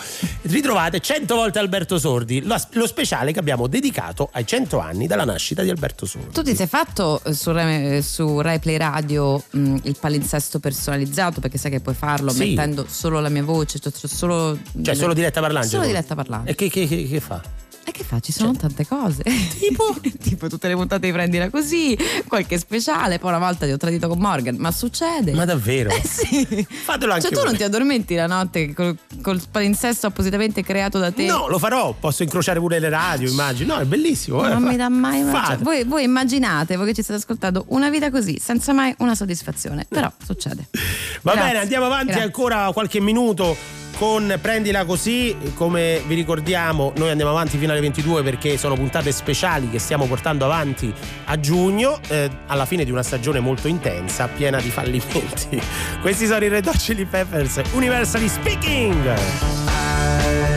Ritrovate 100 volte Alberto Sordi, lo, lo speciale che abbiamo dedicato ai 100 anni dalla nascita di Alberto Sordi. Tu ti sei fatto eh, su Rai, su Rai Play Radio mh, il palinsesto personalizzato perché sai che puoi farlo Sì. mettendo solo la mia voce, cioè, cioè solo, Cioè, solo diretta parlangelo? Solo diretta parlangelo. E che, che- che- che fa? E che fa? Ci sono tante cose. <laughs> Tipo? <laughs> tipo tutte le puntate di prendila così, qualche speciale, poi una volta ti ho tradito con Morgan, ma succede. Ma davvero? Eh sì. Fatelo anche Cioè tu voi. non ti addormenti la notte col, col palinsesto appositamente creato da te? No, lo farò, posso incrociare pure le radio, immagino. No, è bellissimo. eh, Non fa- mi dà mai cioè, voi, voi immaginate, voi che ci state ascoltando, una vita così, senza mai una soddisfazione. Però succede. Va Grazie. bene, andiamo avanti Grazie. ancora qualche minuto con Prendila così, come vi ricordiamo noi andiamo avanti fino alle 22 perché sono puntate speciali che stiamo portando avanti a giugno, eh, alla fine di una stagione molto intensa, piena di fallimenti. <laughs> Questi sono i Red Hot Chili Peppers, Universally Speaking!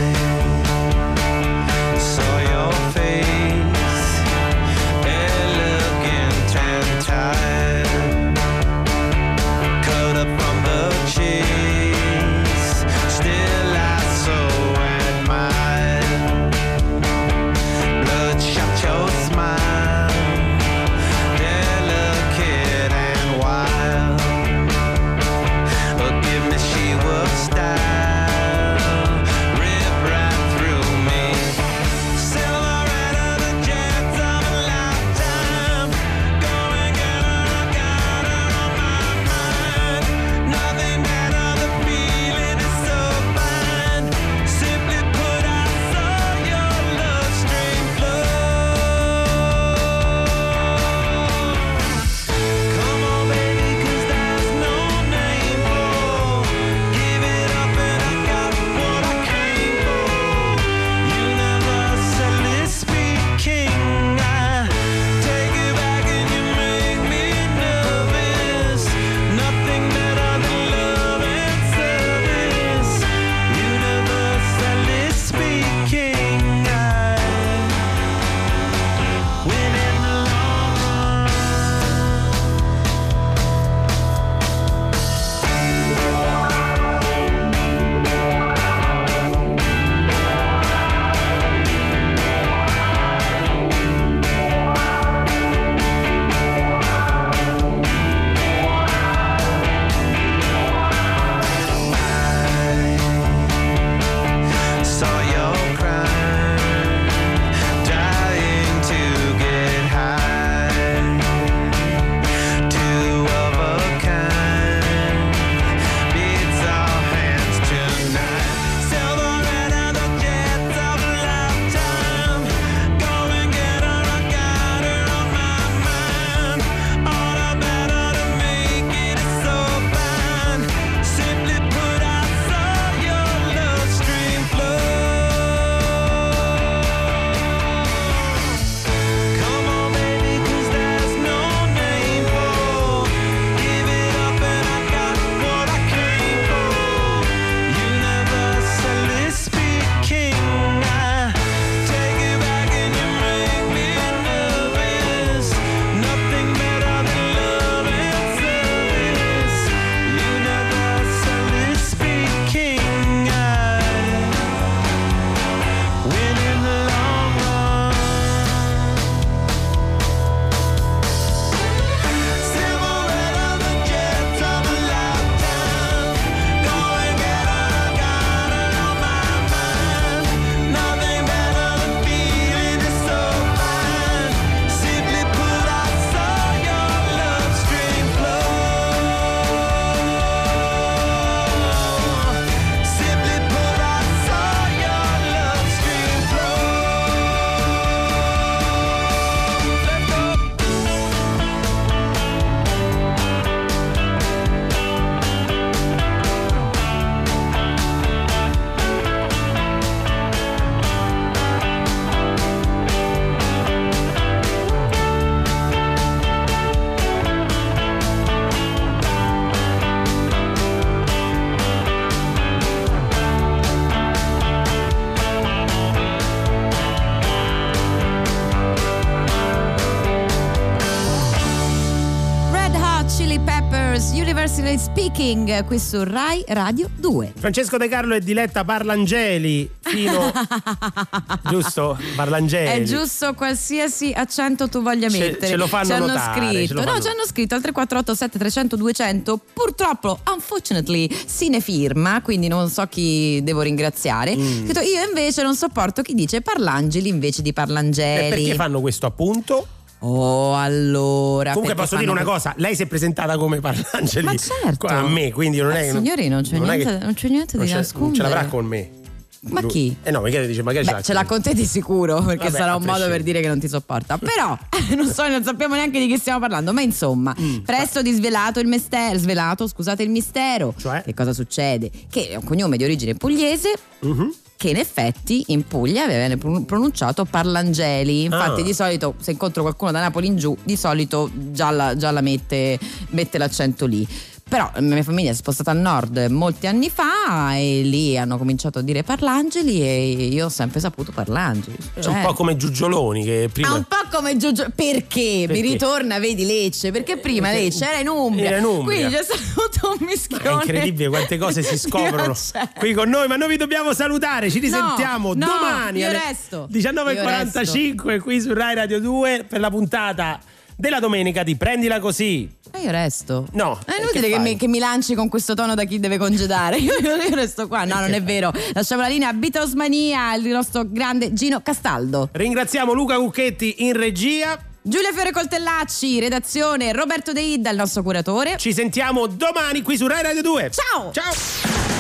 Qui su Rai Radio 2. Francesco De Carlo e Diletta Parlangeli fino <laughs> giusto? Parlangeli. È giusto qualsiasi accento tu voglia Ce- mettere. ce lo fanno ci hanno notare, ce scritto. lo no, fanno- ci hanno scritto al 3487 300 200. Purtroppo, unfortunately, si ne firma, quindi non so chi devo ringraziare. Mm. Io invece non sopporto chi dice parlangeli invece di parlangeli. E perché fanno questo appunto? Oh, allora. Comunque posso dire una cosa, lei si è presentata come Parlangeli Ma <laughs> certo. a me, quindi non è Eh, signori, non c'è è niente- che- non c'è niente non di nascondere. Non ce l'avrà con me. Ma Lui- chi? Eh no, mica dice magari ce Beh, l'ha ce l'ha con te di sicuro, perché Vabbè, sarà un modo per dire che non ti sopporta. Però <laughs> non so, non sappiamo neanche di che stiamo parlando. Ma insomma, Mm. presto disvelato il mistero, svelato, scusate il mistero. Cioè? Che cosa succede? Che è un cognome di origine pugliese. Mhm. Che in effetti in Puglia viene pro- pronunciato Parlangeli. Infatti, Ah. di solito, se incontro qualcuno da Napoli in giù, di solito già la, già la mette, mette l'accento lì. Però la mia famiglia si è spostata al nord molti anni fa e lì hanno cominciato a dire Parlangeli e io ho sempre saputo Parlangeli. È Cioè, un po' come Giugioloni che è prima un po' come Giorgio. Perché? Perché? Mi ritorna, vedi Lecce? Perché prima Perché- Lecce era in Umbria. Era in Umbria. Quindi c'è stato un mischione. è incredibile quante cose si <laughs> scoprono qui con noi, ma noi vi dobbiamo salutare. Ci risentiamo No, no, domani io alle resto. 19.45 qui su Rai Radio 2 per la puntata della domenica di Prendila Così. Ma io resto. No, È eh, inutile che che, mi, che mi lanci con questo tono da chi deve congedare. <laughs> Io, io resto qua. No, non è vero. Lasciamo la linea a Beatlesmania al nostro grande Gino Castaldo. Ringraziamo Luca Cucchetti in regia. Giulia Fiore Coltellacci, redazione, Roberto De Ida, il nostro curatore. Ci sentiamo domani qui su Rai Radio 2. Ciao! Ciao!